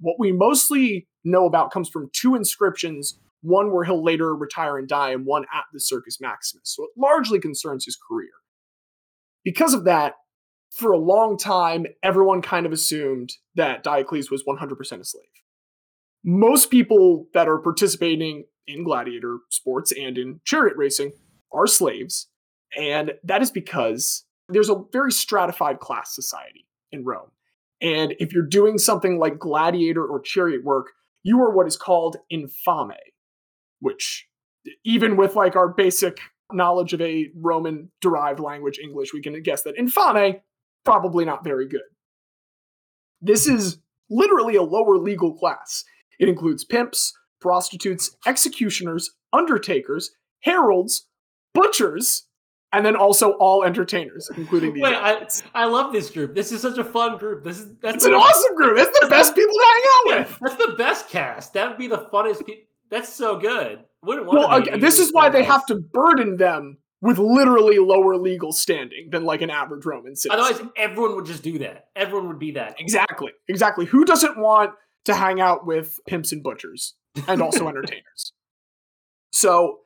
What we mostly know about comes from two inscriptions, one where he'll later retire and die, and one at the Circus Maximus. So it largely concerns his career. Because of that, for a long time, everyone kind of assumed that Diocles was 100% a slave. Most people that are participating in gladiator sports and in chariot racing are slaves. And that is because there's a very stratified class society in Rome. And if you're doing something like gladiator or chariot work, you are what is called infame, which, even with like our basic knowledge of a Roman derived language, English, we can guess that infame probably not very good. This is literally a lower legal class. It includes pimps, prostitutes, executioners, undertakers, heralds, butchers, and then also all entertainers, including the. Wait, I, I love this group. This is such a fun group. This is that's it's an awesome group. It's the best people to hang out with. That's the best cast. That would be the funnest. Pe- that's so good. well, again, this is why they have to burden them with literally lower legal standing than like an average Roman citizen. Otherwise, everyone would just do that. Everyone would be that. Exactly. Exactly. Who doesn't want to hang out with pimps and butchers and also entertainers? So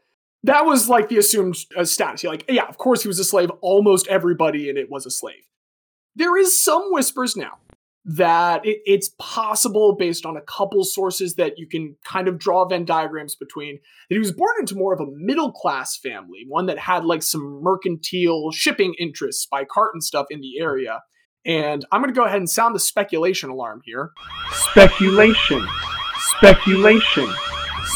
that was like the assumed uh, status. You're like, yeah, of course he was a slave. Almost everybody in it was a slave. There is some whispers now that it, it's possible, based on a couple sources that you can kind of draw Venn diagrams between, that he was born into more of a middle class family, one that had like some mercantile shipping interests by cart and stuff in the area. And I'm going to go ahead and sound the speculation alarm here. Speculation, speculation,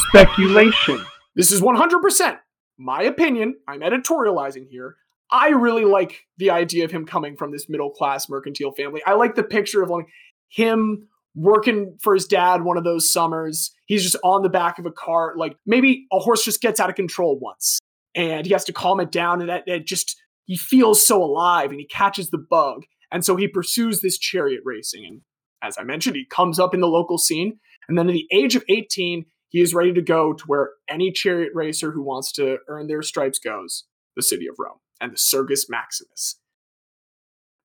speculation. This is 100% my opinion. I'm editorializing here. I really like the idea of him coming from this middle class mercantile family. I like the picture of like him working for his dad one of those summers. He's just on the back of a cart. Like maybe a horse just gets out of control once and he has to calm it down. And that just, he feels so alive and he catches the bug. And so he pursues this chariot racing. And as I mentioned, he comes up in the local scene. And then at the age of 18, he is ready to go to where any chariot racer who wants to earn their stripes goes the city of Rome and the Circus Maximus.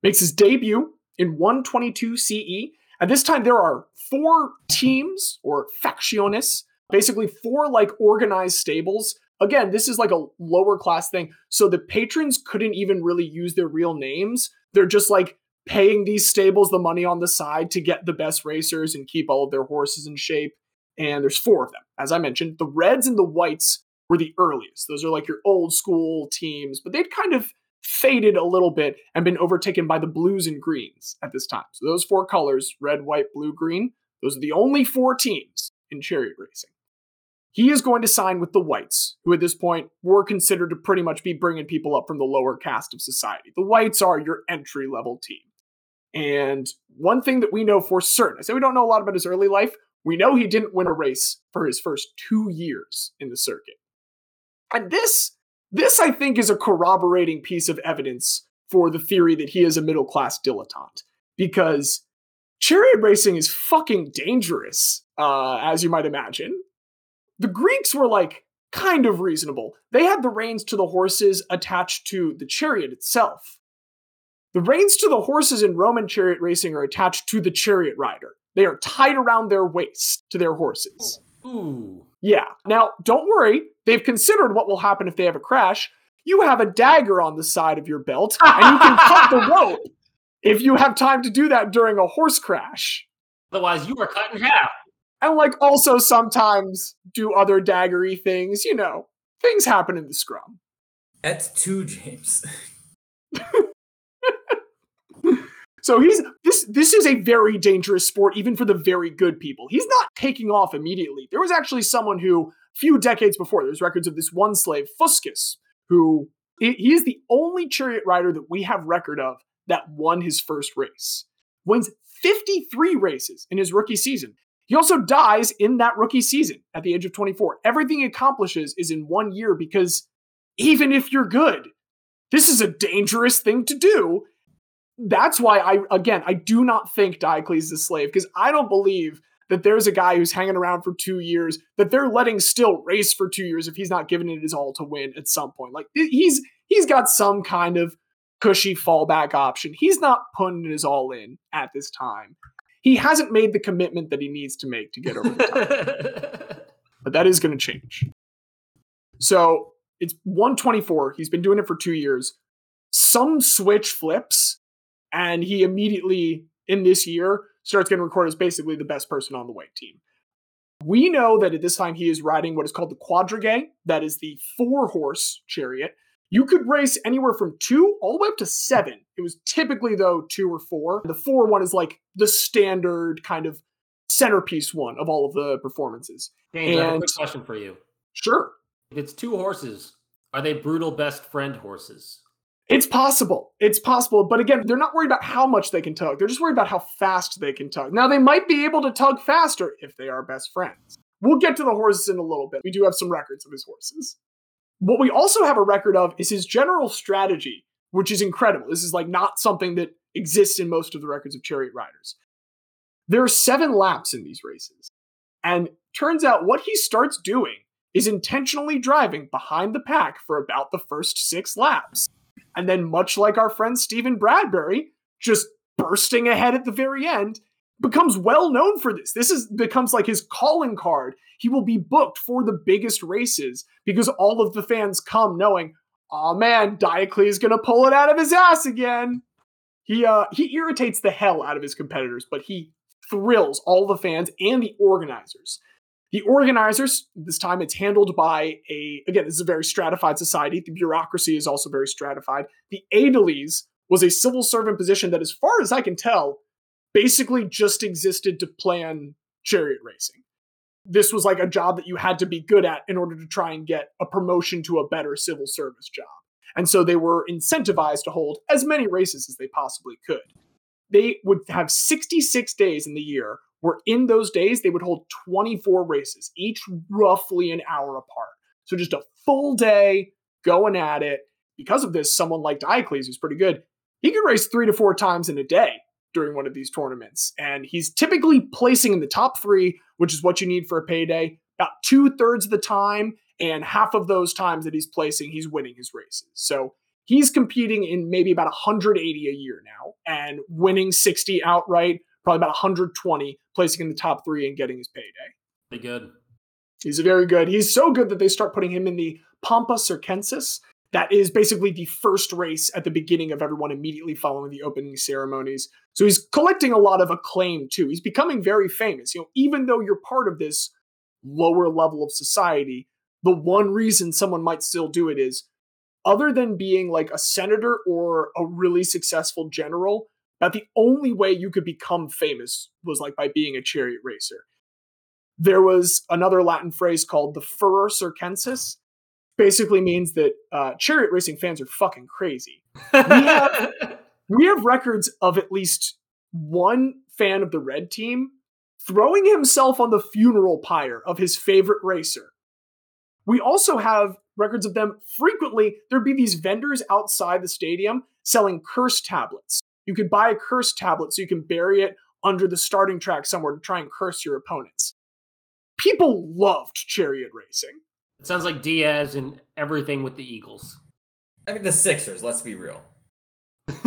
Makes his debut in 122 CE. At this time, there are four teams or factiones, basically four like organized stables. Again, this is like a lower class thing. So the patrons couldn't even really use their real names. They're just like paying these stables the money on the side to get the best racers and keep all of their horses in shape. And there's four of them. As I mentioned, the Reds and the Whites were the earliest. Those are like your old school teams, but they'd kind of faded a little bit and been overtaken by the blues and greens at this time. So those four colors, red, white, blue, green, those are the only four teams in chariot racing. He is going to sign with the whites, who at this point were considered to pretty much be bringing people up from the lower caste of society. The whites are your entry level team. And one thing that we know for certain, I say we don't know a lot about his early life. We know he didn't win a race for his first two years in the circuit. And this, this I think is a corroborating piece of evidence for the theory that he is a middle class dilettante. Because chariot racing is fucking dangerous, uh, as you might imagine. The Greeks were like kind of reasonable. They had the reins to the horses attached to the chariot itself. The reins to the horses in Roman chariot racing are attached to the chariot rider. They are tied around their waist to their horses. Ooh. Yeah. Now, don't worry. They've considered what will happen if they have a crash. You have a dagger on the side of your belt, and you can cut the rope if you have time to do that during a horse crash. Otherwise, you are cut in half. And like also sometimes do other daggery things, you know. Things happen in the scrum. That's two, James. So he's this this is a very dangerous sport even for the very good people. He's not taking off immediately. There was actually someone who a few decades before there's records of this one slave Fuscus who he is the only chariot rider that we have record of that won his first race. Wins 53 races in his rookie season. He also dies in that rookie season at the age of 24. Everything he accomplishes is in one year because even if you're good, this is a dangerous thing to do that's why I again I do not think Diocles is a slave because I don't believe that there's a guy who's hanging around for two years that they're letting still race for two years if he's not giving it his all to win at some point. Like he's he's got some kind of cushy fallback option. He's not putting his all in at this time. He hasn't made the commitment that he needs to make to get over the top. but that is going to change. So it's 124. He's been doing it for two years. Some switch flips and he immediately in this year starts getting recorded as basically the best person on the white team. We know that at this time he is riding what is called the quadrigae, that is the four horse chariot. You could race anywhere from two all the way up to seven. It was typically, though, two or four. The four one is like the standard kind of centerpiece one of all of the performances. James, I have a quick question for you. Sure. If it's two horses, are they brutal best friend horses? It's possible. It's possible. But again, they're not worried about how much they can tug. They're just worried about how fast they can tug. Now, they might be able to tug faster if they are best friends. We'll get to the horses in a little bit. We do have some records of his horses. What we also have a record of is his general strategy, which is incredible. This is like not something that exists in most of the records of chariot riders. There are seven laps in these races. And turns out what he starts doing is intentionally driving behind the pack for about the first six laps. And then, much like our friend Steven Bradbury, just bursting ahead at the very end, becomes well known for this. This is becomes like his calling card. He will be booked for the biggest races because all of the fans come knowing, oh man, Diocles is gonna pull it out of his ass again. He uh he irritates the hell out of his competitors, but he thrills all the fans and the organizers. The organizers, this time it's handled by a, again, this is a very stratified society. The bureaucracy is also very stratified. The aediles was a civil servant position that, as far as I can tell, basically just existed to plan chariot racing. This was like a job that you had to be good at in order to try and get a promotion to a better civil service job. And so they were incentivized to hold as many races as they possibly could. They would have 66 days in the year where in those days they would hold 24 races, each roughly an hour apart. So just a full day going at it. Because of this, someone like Diocles, who's pretty good, he could race three to four times in a day during one of these tournaments. And he's typically placing in the top three, which is what you need for a payday, about two thirds of the time. And half of those times that he's placing, he's winning his races. So he's competing in maybe about 180 a year now and winning 60 outright probably about 120, placing in the top three and getting his payday. Pretty good. He's very good. He's so good that they start putting him in the Pompa Circensis. That is basically the first race at the beginning of everyone immediately following the opening ceremonies. So he's collecting a lot of acclaim too. He's becoming very famous. You know, even though you're part of this lower level of society, the one reason someone might still do it is other than being like a senator or a really successful general, that the only way you could become famous was like by being a chariot racer. There was another Latin phrase called the furor circensis. Basically means that uh, chariot racing fans are fucking crazy. We have, we have records of at least one fan of the red team throwing himself on the funeral pyre of his favorite racer. We also have records of them frequently. There'd be these vendors outside the stadium selling curse tablets. You could buy a curse tablet so you can bury it under the starting track somewhere to try and curse your opponents. People loved chariot racing. It sounds like Diaz and everything with the Eagles. I mean, the Sixers. Let's be real.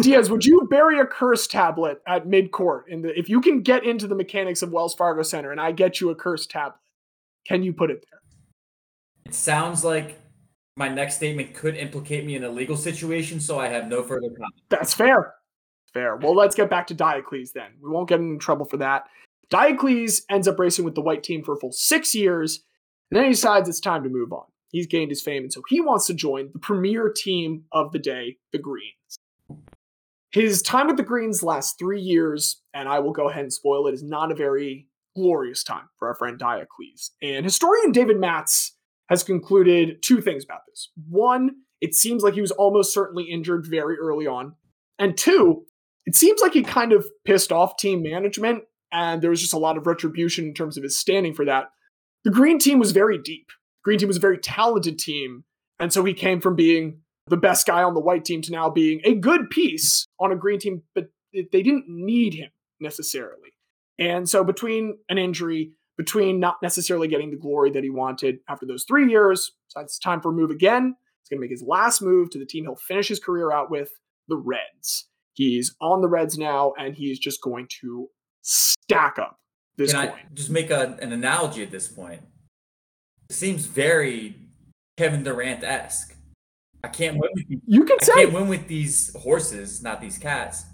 Diaz, would you bury a curse tablet at midcourt? In the if you can get into the mechanics of Wells Fargo Center and I get you a curse tablet, can you put it there? It sounds like my next statement could implicate me in a legal situation, so I have no further comment. That's fair. Fair. Well, let's get back to Diocles then. We won't get in trouble for that. Diocles ends up racing with the white team for a full six years, and then he decides it's time to move on. He's gained his fame, and so he wants to join the premier team of the day, the Greens. His time with the Greens lasts three years, and I will go ahead and spoil it, is not a very glorious time for our friend Diocles. And historian David Matz has concluded two things about this. One, it seems like he was almost certainly injured very early on. And two, it seems like he kind of pissed off team management, and there was just a lot of retribution in terms of his standing for that. The Green team was very deep. Green team was a very talented team, and so he came from being the best guy on the white team to now being a good piece on a green team, but they didn't need him necessarily. And so between an injury, between not necessarily getting the glory that he wanted after those three years, so it's time for a move again. He's going to make his last move to the team he'll finish his career out with, the Reds. He's on the Reds now, and he's just going to stack up this Can coin. I just make a, an analogy at this point? It seems very Kevin Durant esque. I can't win with these, you can I say can't win with these horses, not these cats.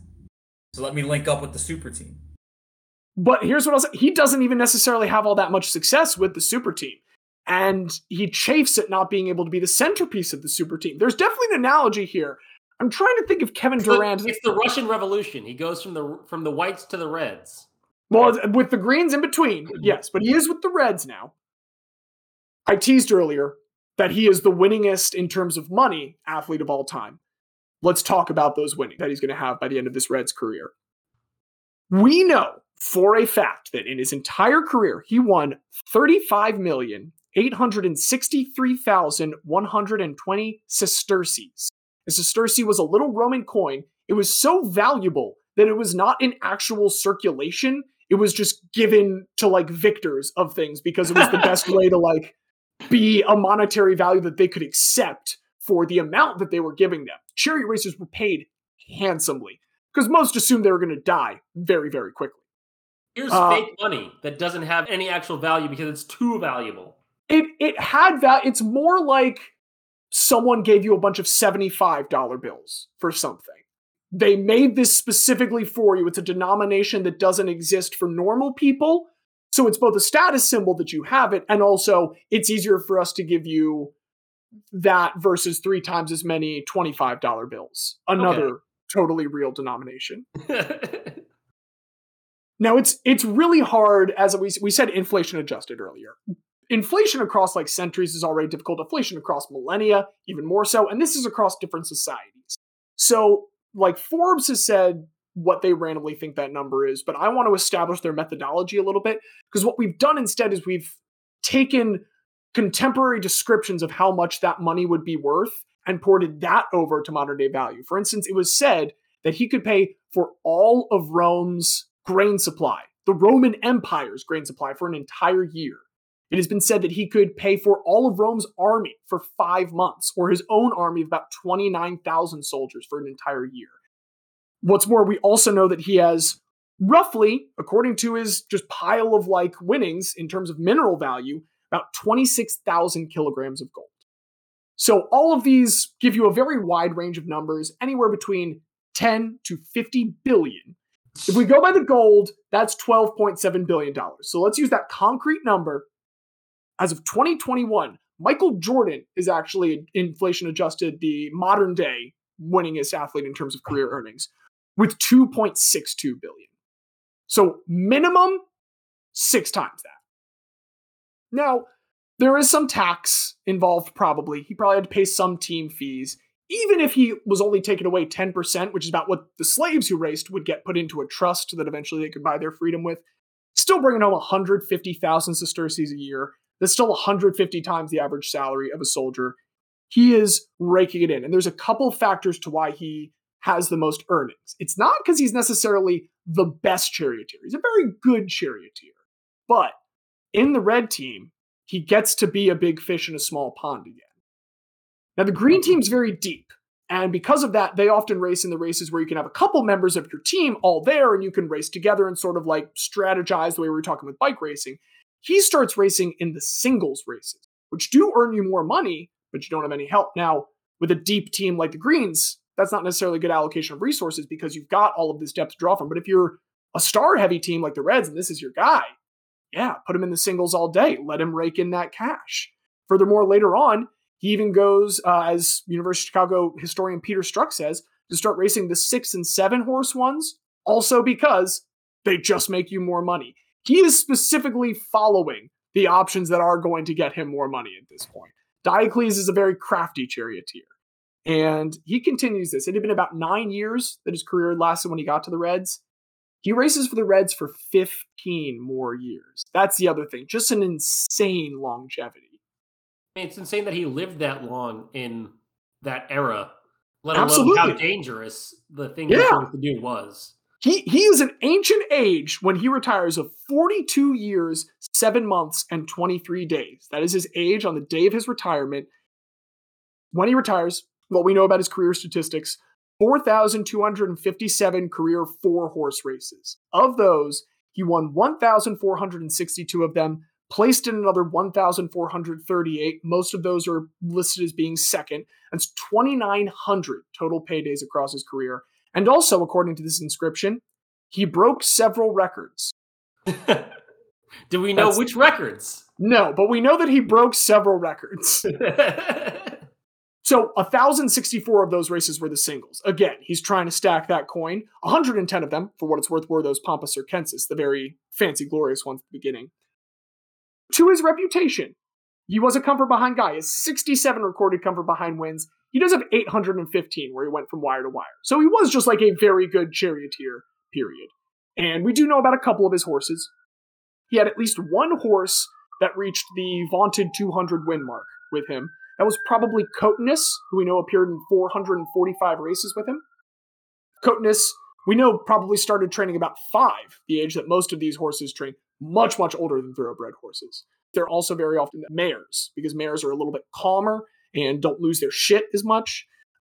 So let me link up with the super team. But here's what I'll say. He doesn't even necessarily have all that much success with the super team. And he chafes at not being able to be the centerpiece of the super team. There's definitely an analogy here. I'm trying to think of Kevin It's the- Durant. It's the Russian Revolution. He goes from the from the whites to the reds. Well, with the greens in between, mm-hmm. yes, but he is with the Reds now. I teased earlier that he is the winningest in terms of money athlete of all time. Let's talk about those winning that he's going to have by the end of this Reds career. We know for a fact that in his entire career, he won 35,863,120 sesterces. A sesterce was a little Roman coin. It was so valuable that it was not in actual circulation. It was just given to like victors of things because it was the best way to like be a monetary value that they could accept for the amount that they were giving them. Chariot racers were paid handsomely because most assumed they were going to die very, very quickly. Here's Uh, fake money that doesn't have any actual value because it's too valuable. It it had that. It's more like someone gave you a bunch of seventy-five dollar bills for something. They made this specifically for you. It's a denomination that doesn't exist for normal people. So it's both a status symbol that you have it, and also it's easier for us to give you that versus three times as many $25 bills. Another totally real denomination. Now it's it's really hard as we we said inflation adjusted earlier. Inflation across like centuries is already difficult. Inflation across millennia even more so, and this is across different societies. So like Forbes has said what they randomly think that number is, but I want to establish their methodology a little bit because what we've done instead is we've taken contemporary descriptions of how much that money would be worth and ported that over to modern day value. For instance, it was said that he could pay for all of Rome's grain supply, the Roman Empire's grain supply for an entire year. It has been said that he could pay for all of Rome's army for five months, or his own army of about 29,000 soldiers for an entire year. What's more, we also know that he has roughly, according to his just pile of like winnings in terms of mineral value, about 26,000 kilograms of gold. So all of these give you a very wide range of numbers, anywhere between 10 to 50 billion. If we go by the gold, that's $12.7 billion. So let's use that concrete number. As of 2021, Michael Jordan is actually inflation adjusted the modern day winningest athlete in terms of career earnings with 2.62 billion. So minimum six times that. Now, there is some tax involved, probably. He probably had to pay some team fees. even if he was only taken away 10%, which is about what the slaves who raced would get put into a trust that eventually they could buy their freedom with, still bringing home 150,000 sesterces a year. That's still 150 times the average salary of a soldier. He is raking it in. And there's a couple factors to why he has the most earnings. It's not because he's necessarily the best charioteer. He's a very good charioteer. But in the red team, he gets to be a big fish in a small pond again. Now, the green team's very deep. And because of that, they often race in the races where you can have a couple members of your team all there and you can race together and sort of like strategize the way we were talking with bike racing. He starts racing in the singles races, which do earn you more money, but you don't have any help. Now, with a deep team like the Greens, that's not necessarily a good allocation of resources because you've got all of this depth to draw from. But if you're a star heavy team like the Reds and this is your guy, yeah, put him in the singles all day. Let him rake in that cash. Furthermore, later on, he even goes, uh, as University of Chicago historian Peter Struck says, to start racing the six and seven horse ones, also because they just make you more money. He is specifically following the options that are going to get him more money at this point. Diocles is a very crafty charioteer. And he continues this. It had been about nine years that his career lasted when he got to the Reds. He races for the Reds for 15 more years. That's the other thing. Just an insane longevity. I mean, it's insane that he lived that long in that era, let alone Absolutely. how dangerous the thing yeah. he was to do was. He he is an ancient age when he retires of 42 years, 7 months and 23 days. That is his age on the day of his retirement. When he retires, what we know about his career statistics, 4,257 career four horse races. Of those, he won 1,462 of them, placed in another 1,438. Most of those are listed as being second. That's 2,900 total paydays across his career. And also, according to this inscription, he broke several records. Do we know That's, which records? No, but we know that he broke several records. so 1,064 of those races were the singles. Again, he's trying to stack that coin. 110 of them, for what it's worth, were those Pompa Circenses, the very fancy, glorious ones at the beginning to his reputation, he was a comfort behind guy. His 67 recorded comfort behind wins. He does have 815 where he went from wire to wire. So he was just like a very good charioteer, period. And we do know about a couple of his horses. He had at least one horse that reached the vaunted 200 win mark with him. That was probably Cotonus, who we know appeared in 445 races with him. Cotonus, we know, probably started training about five, the age that most of these horses train much, much older than thoroughbred horses. They're also very often mares because mares are a little bit calmer and don't lose their shit as much.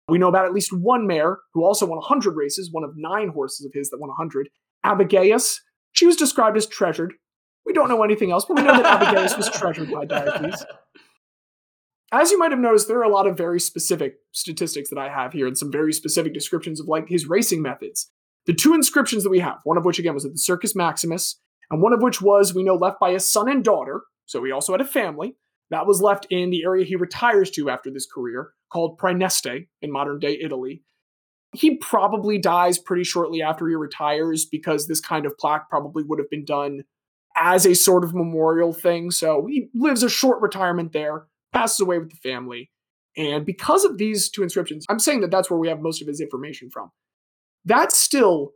We know about at least one mare who also won 100 races, one of nine horses of his that won 100. Abigaeus, she was described as treasured. We don't know anything else, but we know that Abigaeus was treasured by Diocles. As you might have noticed, there are a lot of very specific statistics that I have here and some very specific descriptions of like his racing methods. The two inscriptions that we have, one of which again was at the Circus Maximus, and one of which was, we know, left by a son and daughter. So he also had a family. That was left in the area he retires to after this career, called Praeneste in modern day Italy. He probably dies pretty shortly after he retires because this kind of plaque probably would have been done as a sort of memorial thing. So he lives a short retirement there, passes away with the family. And because of these two inscriptions, I'm saying that that's where we have most of his information from. That's still,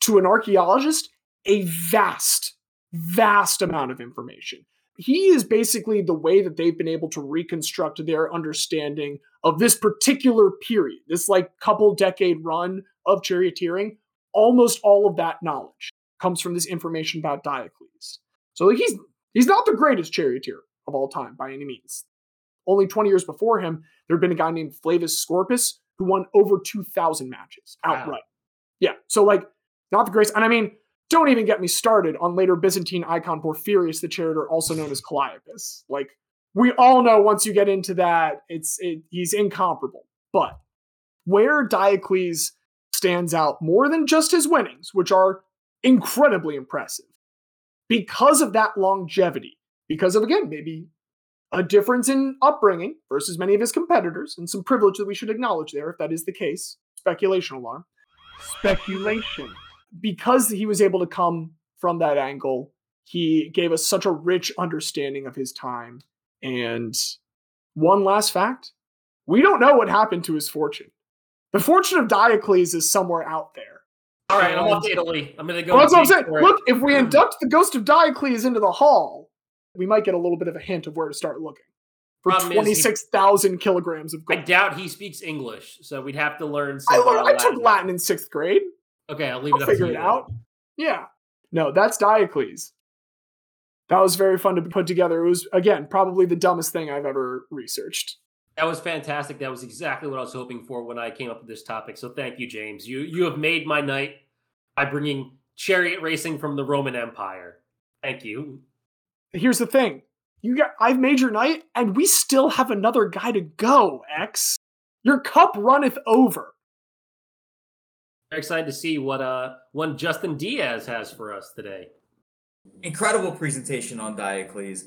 to an archaeologist, a vast vast amount of information. He is basically the way that they've been able to reconstruct their understanding of this particular period, this like couple decade run of charioteering. Almost all of that knowledge comes from this information about Diocles. So like he's he's not the greatest charioteer of all time by any means. Only 20 years before him, there had been a guy named Flavius Scorpus who won over 2,000 matches outright. Wow. Yeah, so like not the greatest. And I mean, don't even get me started on later Byzantine icon Porphyrius the Charioteer, also known as Calliope. Like we all know, once you get into that, it's it, he's incomparable. But where Diocles stands out more than just his winnings, which are incredibly impressive, because of that longevity, because of again maybe a difference in upbringing versus many of his competitors, and some privilege that we should acknowledge there if that is the case. Speculation alarm. Speculation because he was able to come from that angle, he gave us such a rich understanding of his time. And one last fact We don't know what happened to his fortune. The fortune of Diocles is somewhere out there. All right, I'm off to Italy. I'm gonna go. Well, that's what I'm saying. Look, if we um, induct the ghost of Diocles into the hall, we might get a little bit of a hint of where to start looking. For Problem 26,000 kilograms of gold. I doubt he speaks English, so we'd have to learn. I, learned, I took Latin in sixth grade. Okay, I'll leave I'll it up figure to it out. Yeah. No, that's Diocles. That was very fun to put together. It was, again, probably the dumbest thing I've ever researched. That was fantastic. That was exactly what I was hoping for when I came up with this topic. So thank you, James. You you have made my night by bringing chariot racing from the Roman Empire. Thank you. Here's the thing. You got I've made your night, and we still have another guy to go, X. Your cup runneth over. Very excited to see what uh one Justin Diaz has for us today. incredible presentation on Diocles.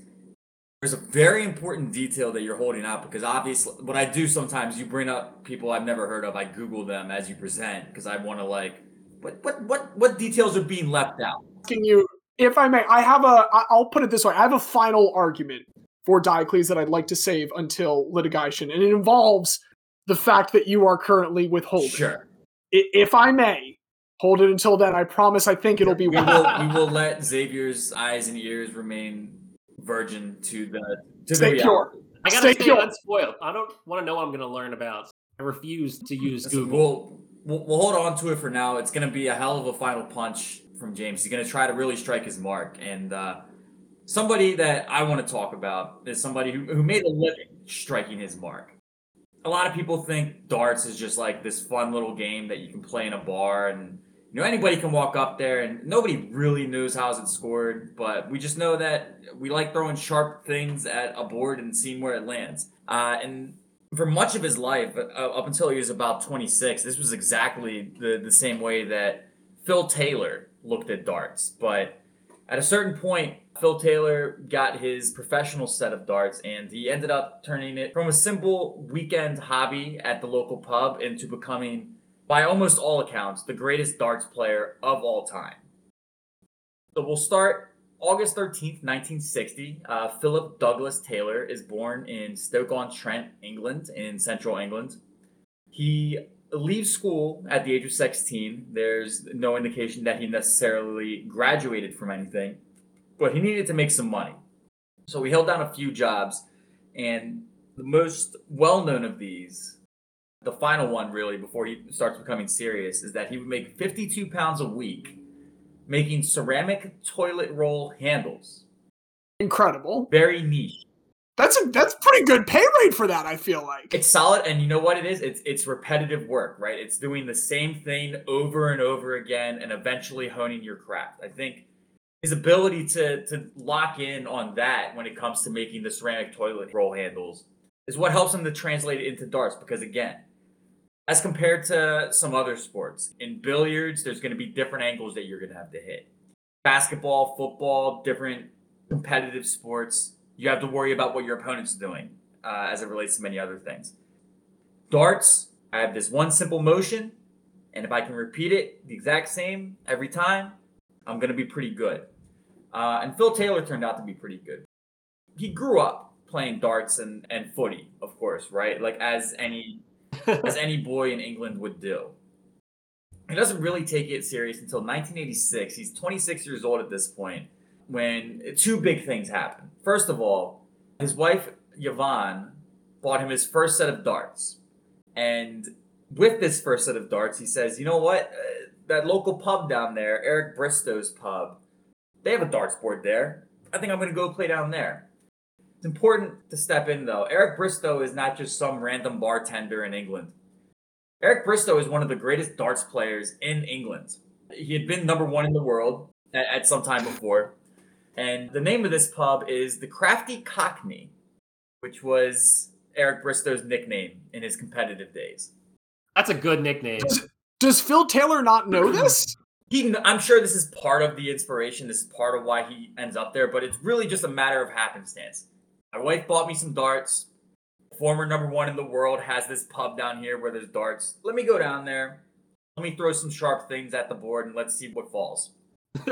There's a very important detail that you're holding out because obviously, what I do sometimes, you bring up people I've never heard of. I Google them as you present because I want to like, what what what what details are being left out? Can you, if I may, I have a. I'll put it this way. I have a final argument for Diocles that I'd like to save until litigation, and it involves the fact that you are currently withholding. Sure, I- If I may, hold it until then. I promise I think it'll be we will we will let Xavier's eyes and ears remain virgin to the to the Stay reality. pure. I gotta Stay stay pure. unspoiled. I don't want to know what I'm gonna learn about. I refuse to use Listen, Google. We'll, we'll we'll hold on to it for now. It's gonna be a hell of a final punch from James. He's gonna try to really strike his mark. And uh, somebody that I want to talk about is somebody who, who made a living striking his mark. A lot of people think darts is just like this fun little game that you can play in a bar and you know anybody can walk up there and nobody really knows how it's scored, but we just know that we like throwing sharp things at a board and seeing where it lands. Uh, and for much of his life, uh, up until he was about 26, this was exactly the, the same way that Phil Taylor looked at darts. But at a certain point, Phil Taylor got his professional set of darts and he ended up turning it from a simple weekend hobby at the local pub into becoming, by almost all accounts, the greatest darts player of all time. So we'll start August 13th, 1960. Uh, Philip Douglas Taylor is born in Stoke-on-Trent, England, in central England. He leaves school at the age of 16. There's no indication that he necessarily graduated from anything, but he needed to make some money. So he held down a few jobs, and the most well known of these, the final one really, before he starts becoming serious, is that he would make 52 pounds a week making ceramic toilet roll handles. incredible. Very niche. That's a that's pretty good pay rate for that. I feel like. It's solid, and you know what it is? It's it's repetitive work, right? It's doing the same thing over and over again, and eventually honing your craft. I think his ability to to lock in on that when it comes to making the ceramic toilet roll handles is what helps him to translate it into darts. Because again, as compared to some other sports, in billiards, there's going to be different angles that you're going to have to hit. Basketball, football, different competitive sports, you have to worry about what your opponent's doing uh, as it relates to many other things. Darts, I have this one simple motion, and if I can repeat it the exact same every time, I'm going to be pretty good. Uh, and Phil Taylor turned out to be pretty good. He grew up playing darts and, and footy, of course, right? Like as any as any boy in England would do. He doesn't really take it serious until 1986. He's 26 years old at this point when two big things happen. First of all, his wife Yvonne bought him his first set of darts. And with this first set of darts, he says, "You know what? Uh, that local pub down there, Eric Bristow's pub, they have a darts board there. I think I'm going to go play down there." It's important to step in though. Eric Bristow is not just some random bartender in England. Eric Bristow is one of the greatest darts players in England. He had been number one in the world at, at some time before. And the name of this pub is the Crafty Cockney, which was Eric Bristow's nickname in his competitive days. That's a good nickname. Does Phil Taylor not know this? He, I'm sure this is part of the inspiration. This is part of why he ends up there, but it's really just a matter of happenstance. My wife bought me some darts. Former number one in the world has this pub down here where there's darts. Let me go down there. Let me throw some sharp things at the board and let's see what falls.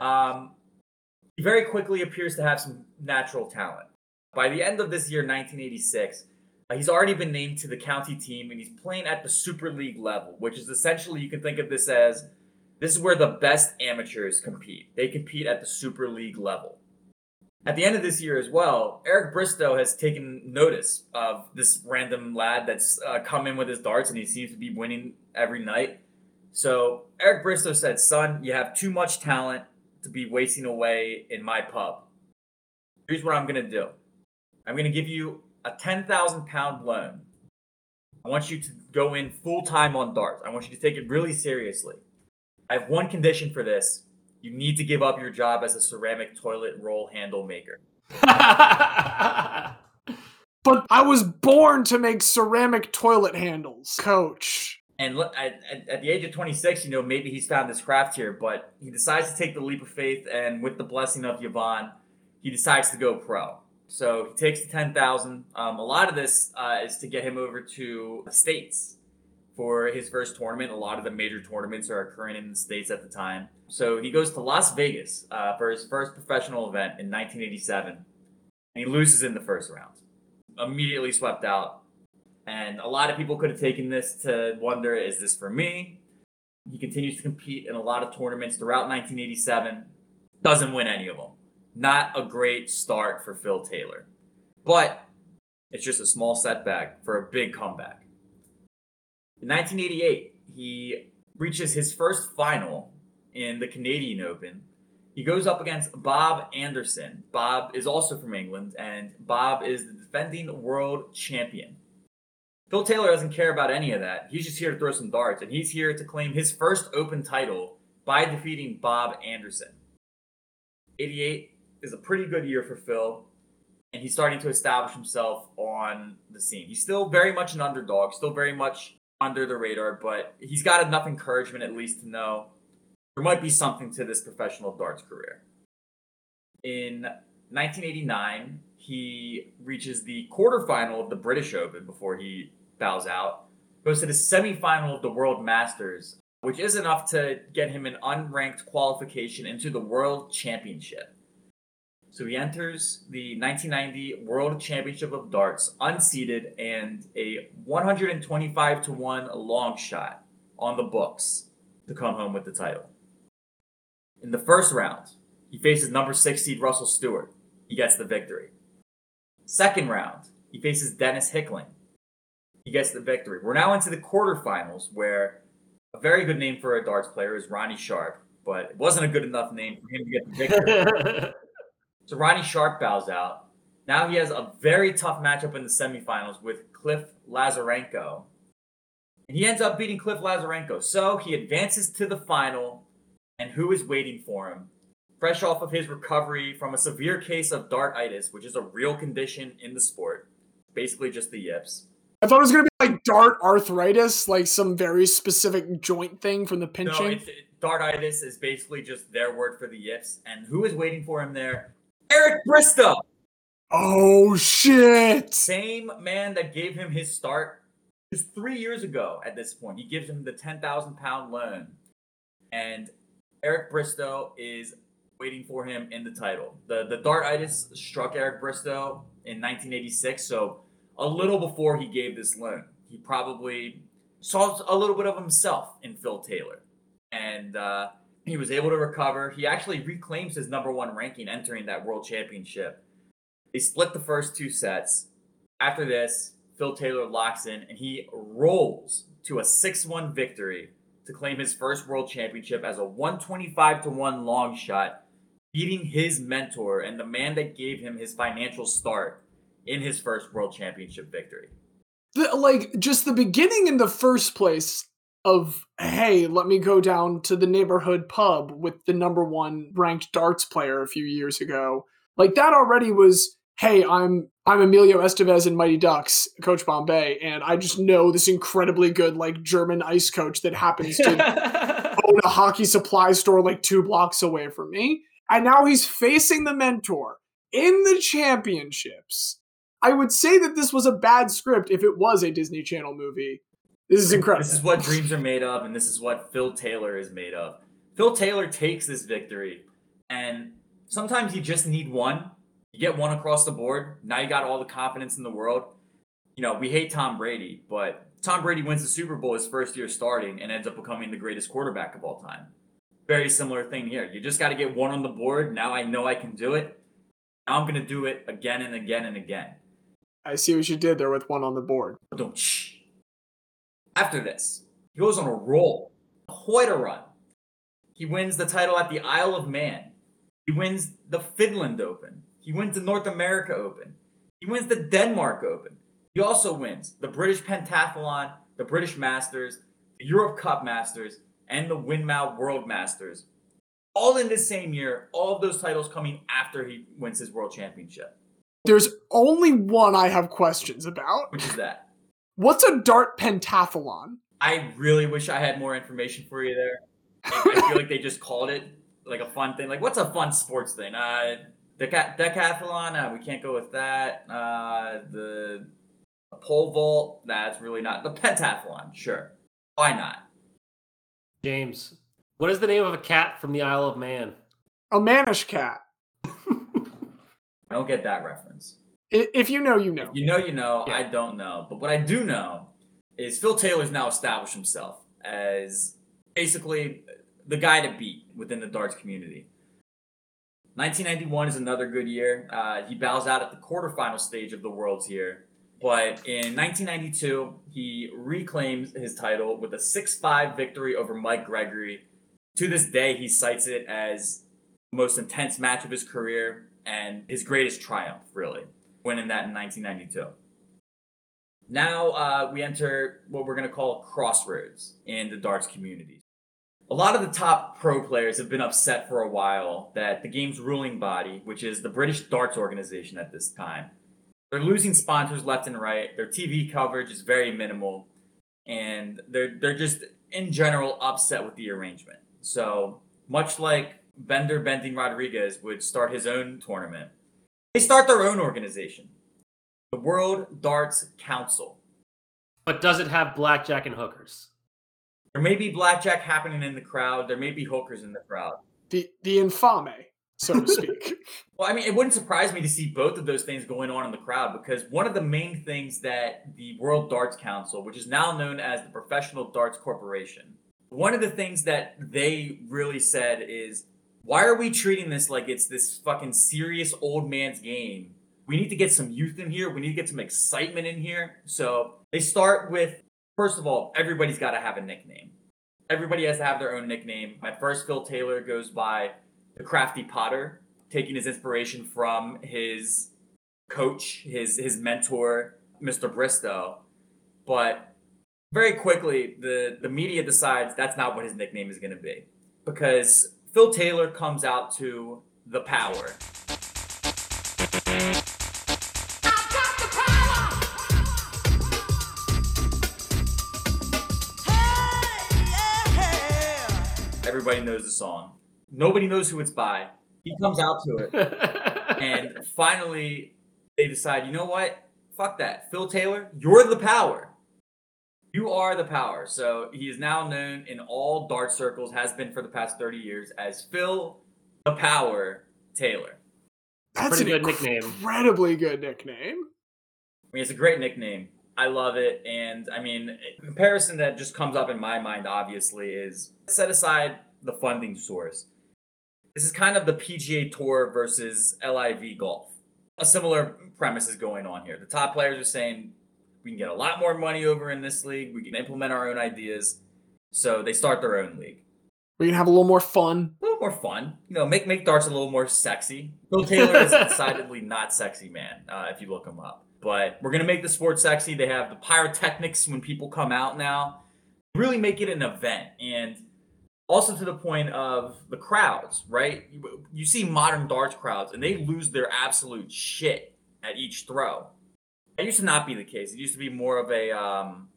Um, he very quickly appears to have some natural talent. By the end of this year, 1986, Uh, He's already been named to the county team and he's playing at the Super League level, which is essentially you can think of this as this is where the best amateurs compete. They compete at the Super League level. At the end of this year as well, Eric Bristow has taken notice of this random lad that's uh, come in with his darts and he seems to be winning every night. So Eric Bristow said, Son, you have too much talent to be wasting away in my pub. Here's what I'm going to do I'm going to give you a 10,000 pound loan. I want you to go in full time on darts. I want you to take it really seriously. I have one condition for this. You need to give up your job as a ceramic toilet roll handle maker. But I was born to make ceramic toilet handles, coach. And look, at, at, the age of 26, you know, maybe he's found his craft here, but he decides to take the leap of faith, and with the blessing of Yvonne, he decides to go pro. So he takes the 10,000. Um, a lot of this uh, is to get him over to the States for his first tournament. A lot of the major tournaments are occurring in the States at the time. So he goes to Las Vegas uh, for his first professional event in 1987, and he loses in the first round. Immediately swept out. And a lot of people could have taken this to wonder is this for me? He continues to compete in a lot of tournaments throughout 1987, doesn't win any of them. Not a great start for Phil Taylor. But it's just a small setback for a big comeback. In 1988, he reaches his first final in the Canadian Open. He goes up against Bob Anderson. Bob is also from England, and Bob is the defending world champion. Phil Taylor doesn't care about any of that. He's just here to throw some darts, and he's here to claim his first Open title by defeating Bob Anderson. 88 is a pretty good year for Phil, and he's starting to establish himself on the scene. He's still very much an underdog, still very much under the radar, but he's got enough encouragement at least to know there might be something to this professional darts career. In 1989, he reaches the quarterfinal of the British Open before he bows out. Goes to the semifinal of the World Masters, which is enough to get him an unranked qualification into the World Championship. So he enters the 1990 World Championship of Darts unseeded and a 125 to 1 long shot on the books to come home with the title. In the first round, he faces number 6 seed Russell Stewart. He gets the victory. Second round, he faces Dennis Hickling. He gets the victory. We're now into the quarterfinals where a very good name for a darts player is Ronnie Sharp, but it wasn't a good enough name for him to get the victory. So Ronnie Sharp bows out. Now he has a very tough matchup in the semifinals with Cliff Lazarenko. And he ends up beating Cliff Lazarenko. So he advances to the final. And who is waiting for him? Fresh off of his recovery from a severe case of dartitis, which is a real condition in the sport. Basically just the yips. I thought it was gonna be like dart arthritis, like some very specific joint thing from the No, pinching. it's, it, dartitis is basically just their word for the yips. And who is waiting for him there? Eric Bristow! oh shit! same man that gave him his start just three years ago at this point. He gives him the 10,000 pound loan. And Eric Bristow is waiting for him in the title. The, the dartitis struck Eric Bristow in 1986, so a little before he gave this loan. He probably saw a little bit of himself in Phil Taylor. And uh, he was able to recover. He actually reclaims his number one ranking entering that world championship. They split the first two sets. After this, Phil Taylor locks in and he rolls to a 6 1 victory to claim his first world championship as a 125 to 1 long shot, beating his mentor and the man that gave him his financial start in his first world championship victory. The, like just the beginning in the first place of hey, let me go down to the neighborhood pub with the number one ranked darts player a few years ago. Like that already was hey, I'm I'm Emilio Estevez in Mighty Ducks, Coach Bombay, and I just know this incredibly good like German ice coach that happens to own a hockey supply store like two blocks away from me. And now he's facing the mentor in the championships. I would say that this was a bad script if it was a Disney Channel movie. This is incredible. This is what dreams are made of, and this is what Phil Taylor is made of. Phil Taylor takes this victory, and sometimes you just need one. You get one across the board. Now you got all the confidence in the world. you know, we hate Tom Brady, but Tom Brady wins the Super Bowl his first year starting and ends up becoming the greatest quarterback of all time. Very similar thing here. You just got to get one on the board. Now I know I can do it. Now I'm going to do it again and again and again. I see what you did there with one on the board. Don't shh. After this, he goes on a roll, a run. He wins the title at the Isle of Man. He wins the Finland Open. He wins the North America Open. He wins the Denmark Open. He also wins the British Pentathlon, the British Masters, the Europe Cup Masters, and the Winmau World Masters. All in the same year, all of those titles coming after he wins his world championship. There's only one I have questions about. Which is that? What's a dart pentathlon? I really wish I had more information for you there. I feel like they just called it like a fun thing. Like, what's a fun sports thing? Uh, deca- decathlon? Uh, we can't go with that. Uh, the pole vault? That's really not the pentathlon. Sure, why not? James, what is the name of a cat from the Isle of Man? A Manish cat. I don't get that reference. If you know, you know. You know, you know. Yeah. I don't know, but what I do know is Phil Taylor's now established himself as basically the guy to beat within the darts community. 1991 is another good year. Uh, he bows out at the quarterfinal stage of the Worlds here. But in 1992, he reclaims his title with a 6 5 victory over Mike Gregory. To this day, he cites it as the most intense match of his career and his greatest triumph, really, winning that in 1992. Now uh, we enter what we're going to call crossroads in the darts community. A lot of the top pro players have been upset for a while that the game's ruling body, which is the British Darts Organization at this time, they're losing sponsors left and right. Their TV coverage is very minimal, and they're they're just in general upset with the arrangement. So much like Bender Bending Rodriguez would start his own tournament, they start their own organization, the World Darts Council. But does it have blackjack and hookers? There may be blackjack happening in the crowd. There may be hookers in the crowd. The the infame, so to speak. Well, I mean, it wouldn't surprise me to see both of those things going on in the crowd because one of the main things that the World Darts Council, which is now known as the Professional Darts Corporation, one of the things that they really said is, why are we treating this like it's this fucking serious old man's game? We need to get some youth in here. We need to get some excitement in here. So they start with, first of all, everybody's got to have a nickname. Everybody has to have their own nickname. My first Phil Taylor goes by the Crafty Potter, taking his inspiration from his coach, his his mentor, Mr. Bristow. But very quickly, the the media decides that's not what his nickname is going to be because Phil Taylor comes out to the power. Everybody knows the song. Nobody knows who it's by. He comes out to it. and finally they decide, you know what? Fuck that. Phil Taylor, you're the power. You are the power. So he is now known in all dart circles, has been for the past 30 years, as Phil the Power Taylor. That's Pretty an good nickname. incredibly good nickname. I mean, it's a great nickname. I love it. And I mean, a comparison that just comes up in my mind, obviously, is set aside the funding source. This is kind of the PGA Tour versus LIV golf. A similar premise is going on here. The top players are saying we can get a lot more money over in this league, we can implement our own ideas. So they start their own league. We can have a little more fun. A little more fun. You know, make make darts a little more sexy. Bill Taylor is decidedly not sexy, man, uh, if you look him up. But we're gonna make the sport sexy. They have the pyrotechnics when people come out now. Really make it an event, and also to the point of the crowds, right? You, you see modern darts crowds, and they lose their absolute shit at each throw. That used to not be the case. It used to be more of a um,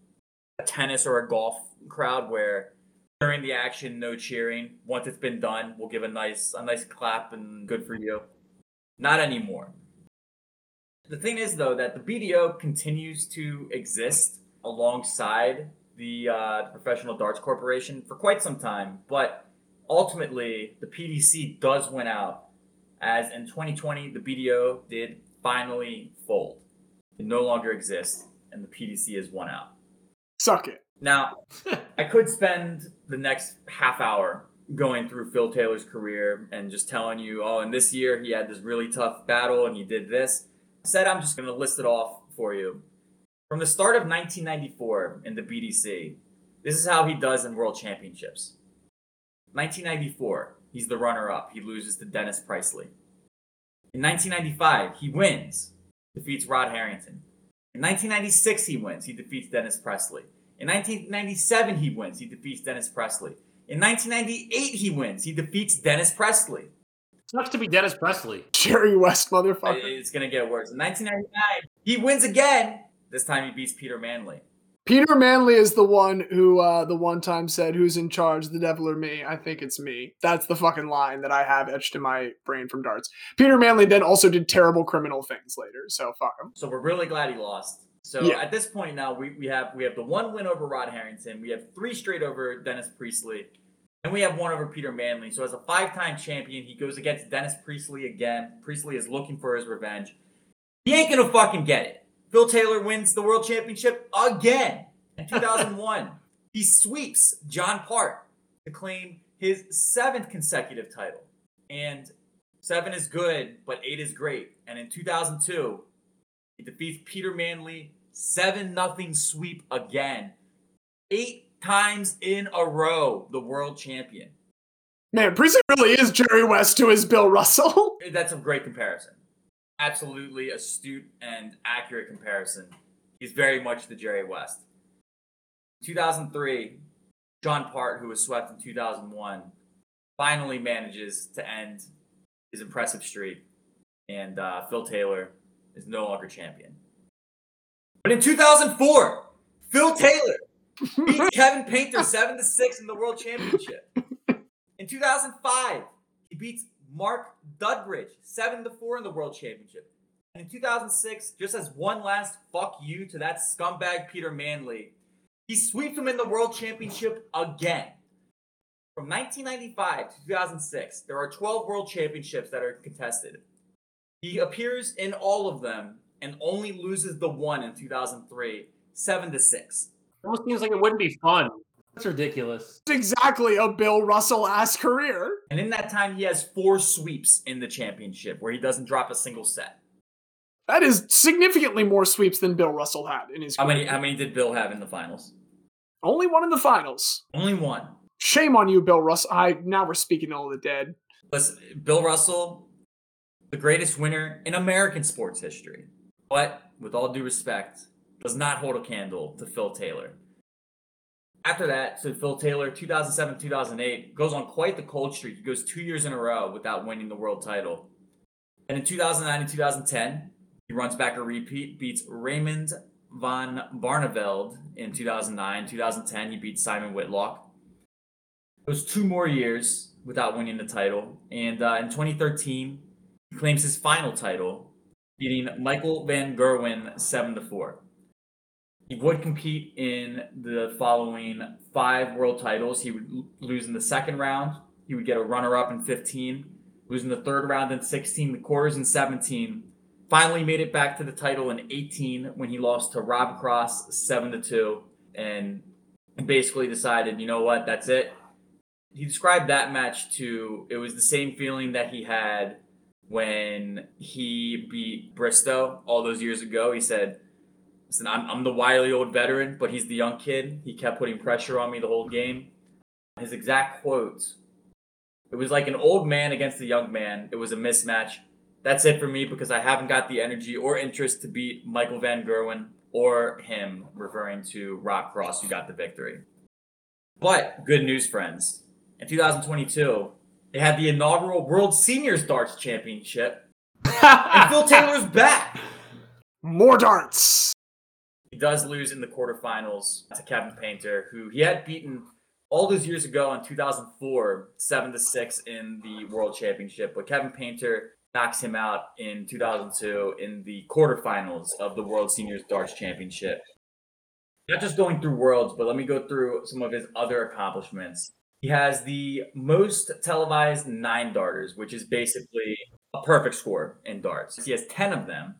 a tennis or a golf crowd where during the action, no cheering. Once it's been done, we'll give a nice a nice clap and good for you. Not anymore. The thing is, though, that the BDO continues to exist alongside the, uh, Professional Darts Corporation for quite some time, but ultimately the PDC does win out, as in 2020 the BDO did finally fold. It no longer exists. and the PDC is one out. Suck it. Now, I could spend the next half hour going through Phil Taylor's career and just telling you, oh, and this year he had this really tough battle and he did this. Instead, I'm just going to list it off for you. From the start of 1994 in the BDC, this is how he does in World Championships. 1994, he's the runner up. He loses to Dennis Priestley. In 1995, he wins, defeats Rod Harrington. In 1996, he wins. He defeats Dennis Priestley. In 1997, he wins. He defeats Dennis Priestley. In 1998, he wins. He defeats Dennis Priestley. Sucks to be Dennis Priestley. Jerry West, motherfucker. It's going to get worse. In 1999, he wins again. This time he beats Peter Manley. Peter Manley is the one who, uh, the one time said, "Who's in charge, the devil or me?" I think it's me. That's the fucking line that I have etched in my brain from darts. Peter Manley then also did terrible criminal things later, so fuck him. So we're really glad he lost. So Yeah. at this point now, we, we have we have the one win over Rod Harrington. We have three straight over Dennis Priestley. And we have one over Peter Manley. So as a five-time champion, he goes against Dennis Priestley again. Priestley is looking for his revenge. He ain't gonna fucking get it. Phil Taylor wins the world championship again in 2001. he sweeps John Part to claim his seventh consecutive title. And seven is good, but eight is great. And in 2002, he defeats Peter Manley 7 nothing sweep again. Eight times in a row, the world champion. Man, Priestley really is Jerry West to his Bill Russell. That's a great comparison. Absolutely astute and accurate comparison. He's very much the Jerry West. 2003, John Part, who was swept in 2001, finally manages to end his impressive streak, and uh, Phil Taylor is no longer champion. But in 2004, Phil Taylor beats Kevin Painter 7 to 6 in the World Championship. In 2005, he beats Mark Dudbridge 7 to 4 in the World Championship. And in 2006, just as one last fuck you to that scumbag Peter Manley, he sweeps him in the World Championship again. From 1995 to 2006, there are 12 World Championships that are contested. He appears in all of them and only loses the one in 2003, 7 to 6. Almost seems like it wouldn't be fun. That's ridiculous. It's exactly a Bill Russell ass career. And in that time, he has four sweeps in the championship where he doesn't drop a single set. That is significantly more sweeps than Bill Russell had in his How career. many? How many did Bill have in the finals? Only one in the finals. Only one. Shame on you, Bill Russell. I now we're speaking all the dead. Listen, Bill Russell, the greatest winner in American sports history, but with all due respect, does not hold a candle to Phil Taylor. After that, so Phil Taylor, 2007 2008, goes on quite the cold streak. He goes two years in a row without winning the world title. And in 2009 and 2010, he runs back a repeat, beats Raymond van Barneveld in 2009. 2010, he beats Simon Whitlock. It was two more years without winning the title. And uh, in 2013, he claims his final title, beating Michael Van Gerwen 7 to 4. He would compete in the following five world titles. He would lose in the second round. He would get a runner up in 15, lose in the third round in 16, the quarters in 17. Finally made it back to the title in 18 when he lost to Rob Cross 7 to 2 and basically decided, you know what, that's it. He described that match to it was the same feeling that he had when he beat Bristow all those years ago. He said, Listen, I'm, I'm the wily old veteran, but he's the young kid. He kept putting pressure on me the whole game. His exact quotes It was like an old man against a young man. It was a mismatch. That's it for me because I haven't got the energy or interest to beat Michael Van Gerwen or him, referring to Rob Cross, who got the victory. But good news, friends. In 2022, they had the inaugural World Seniors Darts Championship, and Phil Taylor's back. More darts. Does lose in the quarterfinals to Kevin Painter, who he had beaten all those years ago in 2004, seven to six in the World Championship. But Kevin Painter knocks him out in 2002 in the quarterfinals of the World Seniors Darts Championship. Not just going through worlds, but let me go through some of his other accomplishments. He has the most televised nine darters, which is basically a perfect score in darts. He has 10 of them.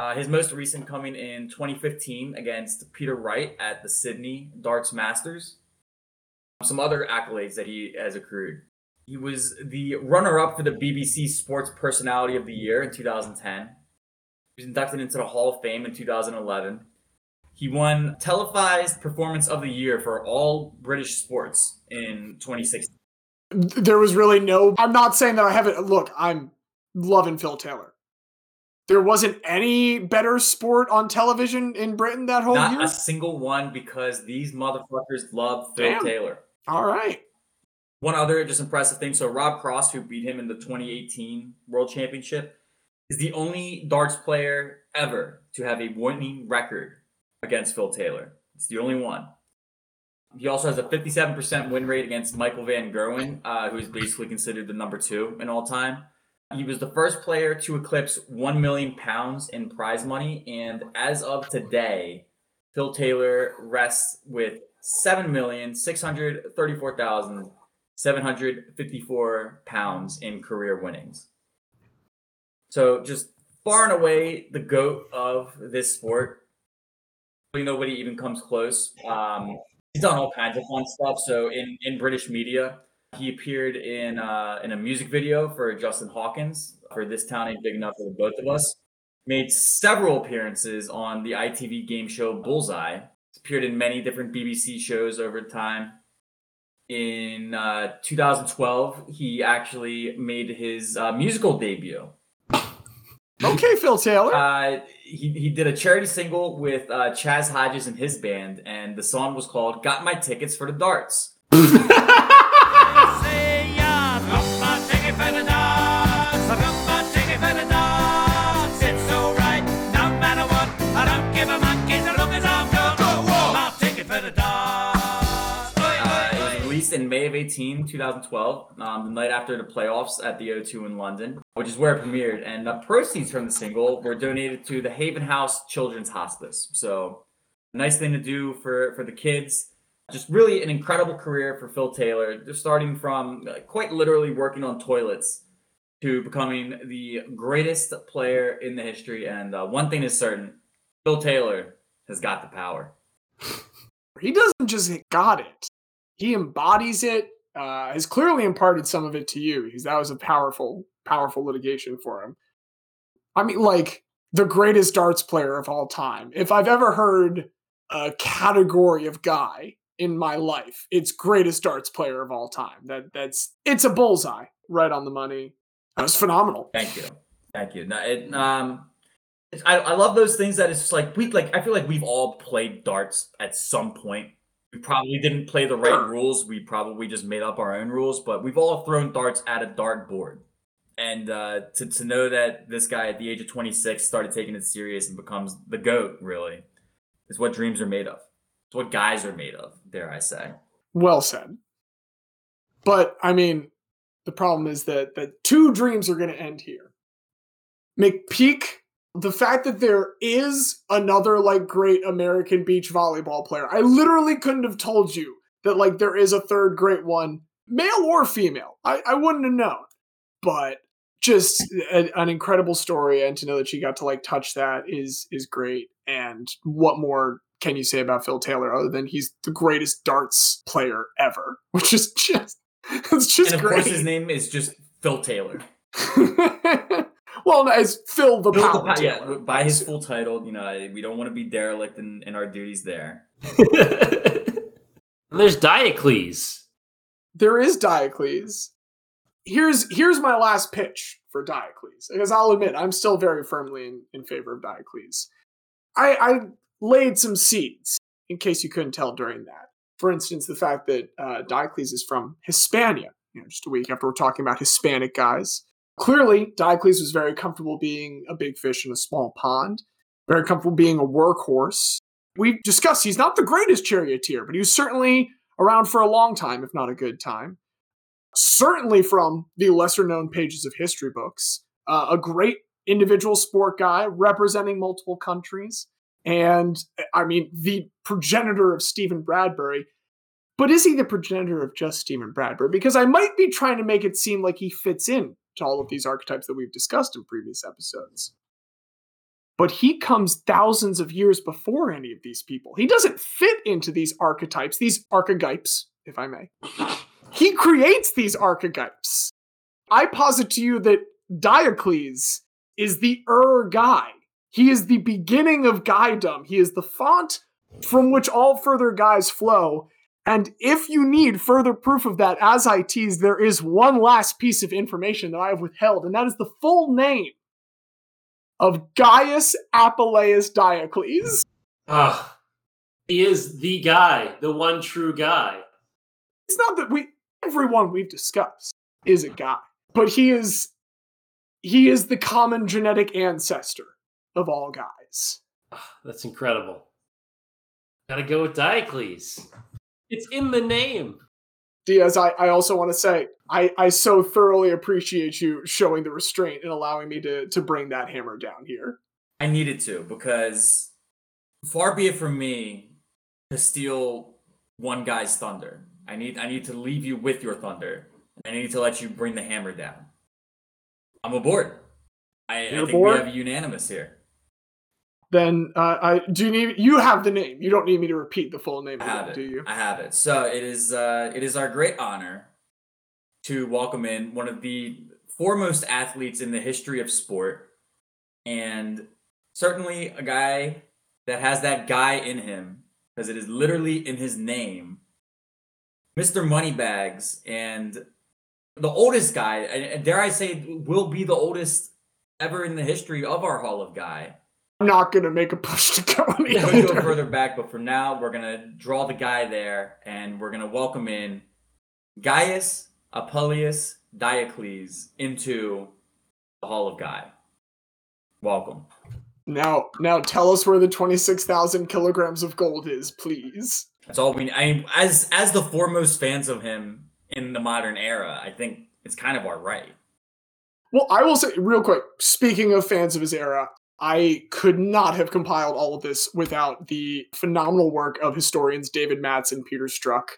Uh, his most recent coming in 2015 against Peter Wright at the Sydney Darts Masters. Some other accolades that he has accrued. He was the runner up for the BBC Sports Personality of the Year in 2010. He was inducted into the Hall of Fame in 2011. He won Televised Performance of the Year for all British sports in 2016. There was really no. I'm not saying that I haven't. Look, I'm loving Phil Taylor. There wasn't any better sport on television in Britain that whole Not year. a single one because these motherfuckers love Phil Damn. Taylor. All right. One other just impressive thing. So Rob Cross, who beat him in the 2018 World Championship, is the only darts player ever to have a winning record against Phil Taylor. It's the only one. He also has a 57% win rate against Michael Van Gerwen, uh, who is basically considered the number two in all time. He was the first player to eclipse 1 million pounds in prize money. And as of today, Phil Taylor rests with 7,634,754 pounds in career winnings. So just far and away the goat of this sport. Nobody even comes close. Um, he's done all kinds of fun stuff. So in, in British media, he appeared in uh, in a music video for Justin Hawkins for "This Town Ain't Big Enough for the Both of Us." Made several appearances on the ITV game show Bullseye. He's appeared in many different BBC shows over time. In uh, 2012, he actually made his uh, musical debut. Okay, Phil Taylor. Uh, he, he did a charity single with uh, Chas Hodges and his band, and the song was called "Got My Tickets for the Darts." in May of 18, 2012, um, the night after the playoffs at the O2 in London, which is where it premiered. And the proceeds from the single were donated to the Haven House Children's Hospice. So, nice thing to do for, for the kids. Just really an incredible career for Phil Taylor, just starting from uh, quite literally working on toilets to becoming the greatest player in the history. And uh, one thing is certain Phil Taylor has got the power. he doesn't just got it. He embodies it. Uh, has clearly imparted some of it to you because that was a powerful, powerful litigation for him. I mean, like the greatest darts player of all time. If I've ever heard a category of guy in my life, it's greatest darts player of all time. That that's it's a bullseye, right on the money. That was phenomenal. Thank you, thank you. No, it, um, I, I love those things that it's just like we like. I feel like we've all played darts at some point. We probably didn't play the right rules. We probably just made up our own rules, but we've all thrown darts at a dart board. And uh, to to know that this guy at the age of 26 started taking it serious and becomes the goat, really, is what dreams are made of. It's what guys are made of. Dare I say? Well said. But I mean, the problem is that that two dreams are going to end here. McPeak, the fact that there is another like great American beach volleyball player. I literally couldn't have told you that like there is a third great one, male or female. I, I wouldn't have known. But just a, an incredible story and to know that she got to like touch that is is great and what more can you say about Phil Taylor other than he's the greatest darts player ever, which is just it's just and of great. course, his name is just Phil Taylor. well, no, it's Phil the Phil Power Pa- yeah, by his full title, you know, we don't want to be derelict in, in our duties there. There's Diocles. there is Diocles. Here's here's my last pitch for Diocles, because I'll admit I'm still very firmly in, in favor of Diocles. I, I laid some seeds in case you couldn't tell during that. For instance, the fact that uh, Diocles is from Hispania, you know, just a week after we're talking about Hispanic guys. Clearly, Diocles was very comfortable being a big fish in a small pond, very comfortable being a workhorse. We discussed he's not the greatest charioteer, but he was certainly around for a long time, if not a good time. Certainly from the lesser known pages of history books. Uh, a great individual sport guy representing multiple countries. And I mean, the progenitor of Steven Bradbury. But is he the progenitor of just Steven Bradbury? Because I might be trying to make it seem like he fits in to all of these archetypes that we've discussed in previous episodes. but he comes thousands of years before any of these people. He doesn't fit into these archetypes, these archetypes, if I may. He creates these archetypes. I posit to you that Diocles is the Ur guy. He is the beginning of guydom. He is the font from which all further guys flow. And if you need further proof of that, as I tease, there is one last piece of information that I have withheld, and that is the full name of Gaius Apuleius Diocles. Ah, he is the guy, the one true guy. It's not that we everyone we've discussed is a guy, but he is he is the common genetic ancestor of all guys. Ah, that's incredible. Gotta go with Diocles. It's in the name. Diaz, I, I also want to say I, I so thoroughly appreciate you showing the restraint and allowing me to to bring that hammer down here. I needed to because far be it from me to steal one guy's thunder. I need I need to leave you with your thunder. I need to let you bring the hammer down. I'm aboard. I, I think aboard? we have a unanimous here. Then uh, I do you need you have the name. You don't need me to repeat the full name I again, have it. do you? I have it. So it is uh, it is our great honor to welcome in one of the foremost athletes in the history of sport, and certainly a guy that has that guy in him because it is literally in his name, Mr. Moneybags, and the oldest guy, and dare I say, will be the oldest ever in the history of our Hall of Guy. Not gonna make a push to go any We'll go further back, but for now, we're gonna draw the guy there, and we're gonna welcome in Gaius Apuleius Diocles into the Hall of Guy. Welcome. Now now tell us where the twenty six thousand kilograms of gold is, please. That's all we. I mean, as as the foremost fans of him in the modern era, I think it's kind of our right. Well, I will say real quick, speaking of fans of his era, I could not have compiled all of this without the phenomenal work of historians David Matz and Peter Struck.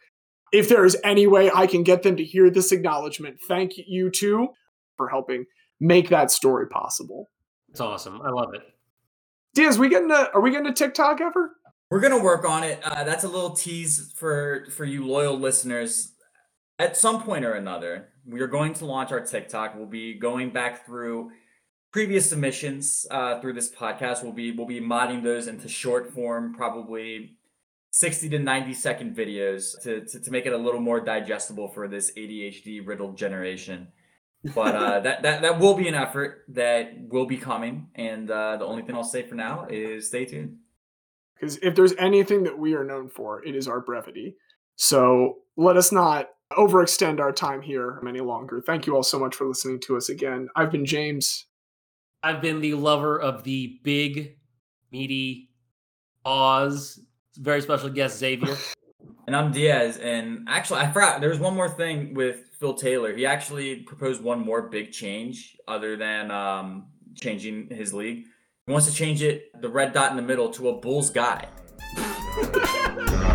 If there is any way I can get them to hear this acknowledgement, thank you two for helping make that story possible. It's awesome. I love it. Diaz, we getting a, are we getting a TikTok ever? We're gonna work on it. Uh, that's a little tease for for you loyal listeners. At some point or another, we are going to launch our TikTok. We'll be going back through previous submissions uh, through this podcast. We'll be we'll be modding those into short form, probably sixty to ninety second videos to to, to make it a little more digestible for this ADHD riddled generation. But uh, that that that will be an effort that will be coming. And uh, the only thing I'll say for now is stay tuned. Because if there's anything that we are known for, it is our brevity. So let us not overextend our time here any longer. Thank you all so much for listening to us again. I've been James. I've been the lover of the big, meaty Oz. Very special guest, Xavier. And I'm Diaz. And actually, I forgot there was one more thing with Phil Taylor. He actually proposed one more big change other than um, changing his league. He wants to change it, the red dot in the middle, to a Bulls guy.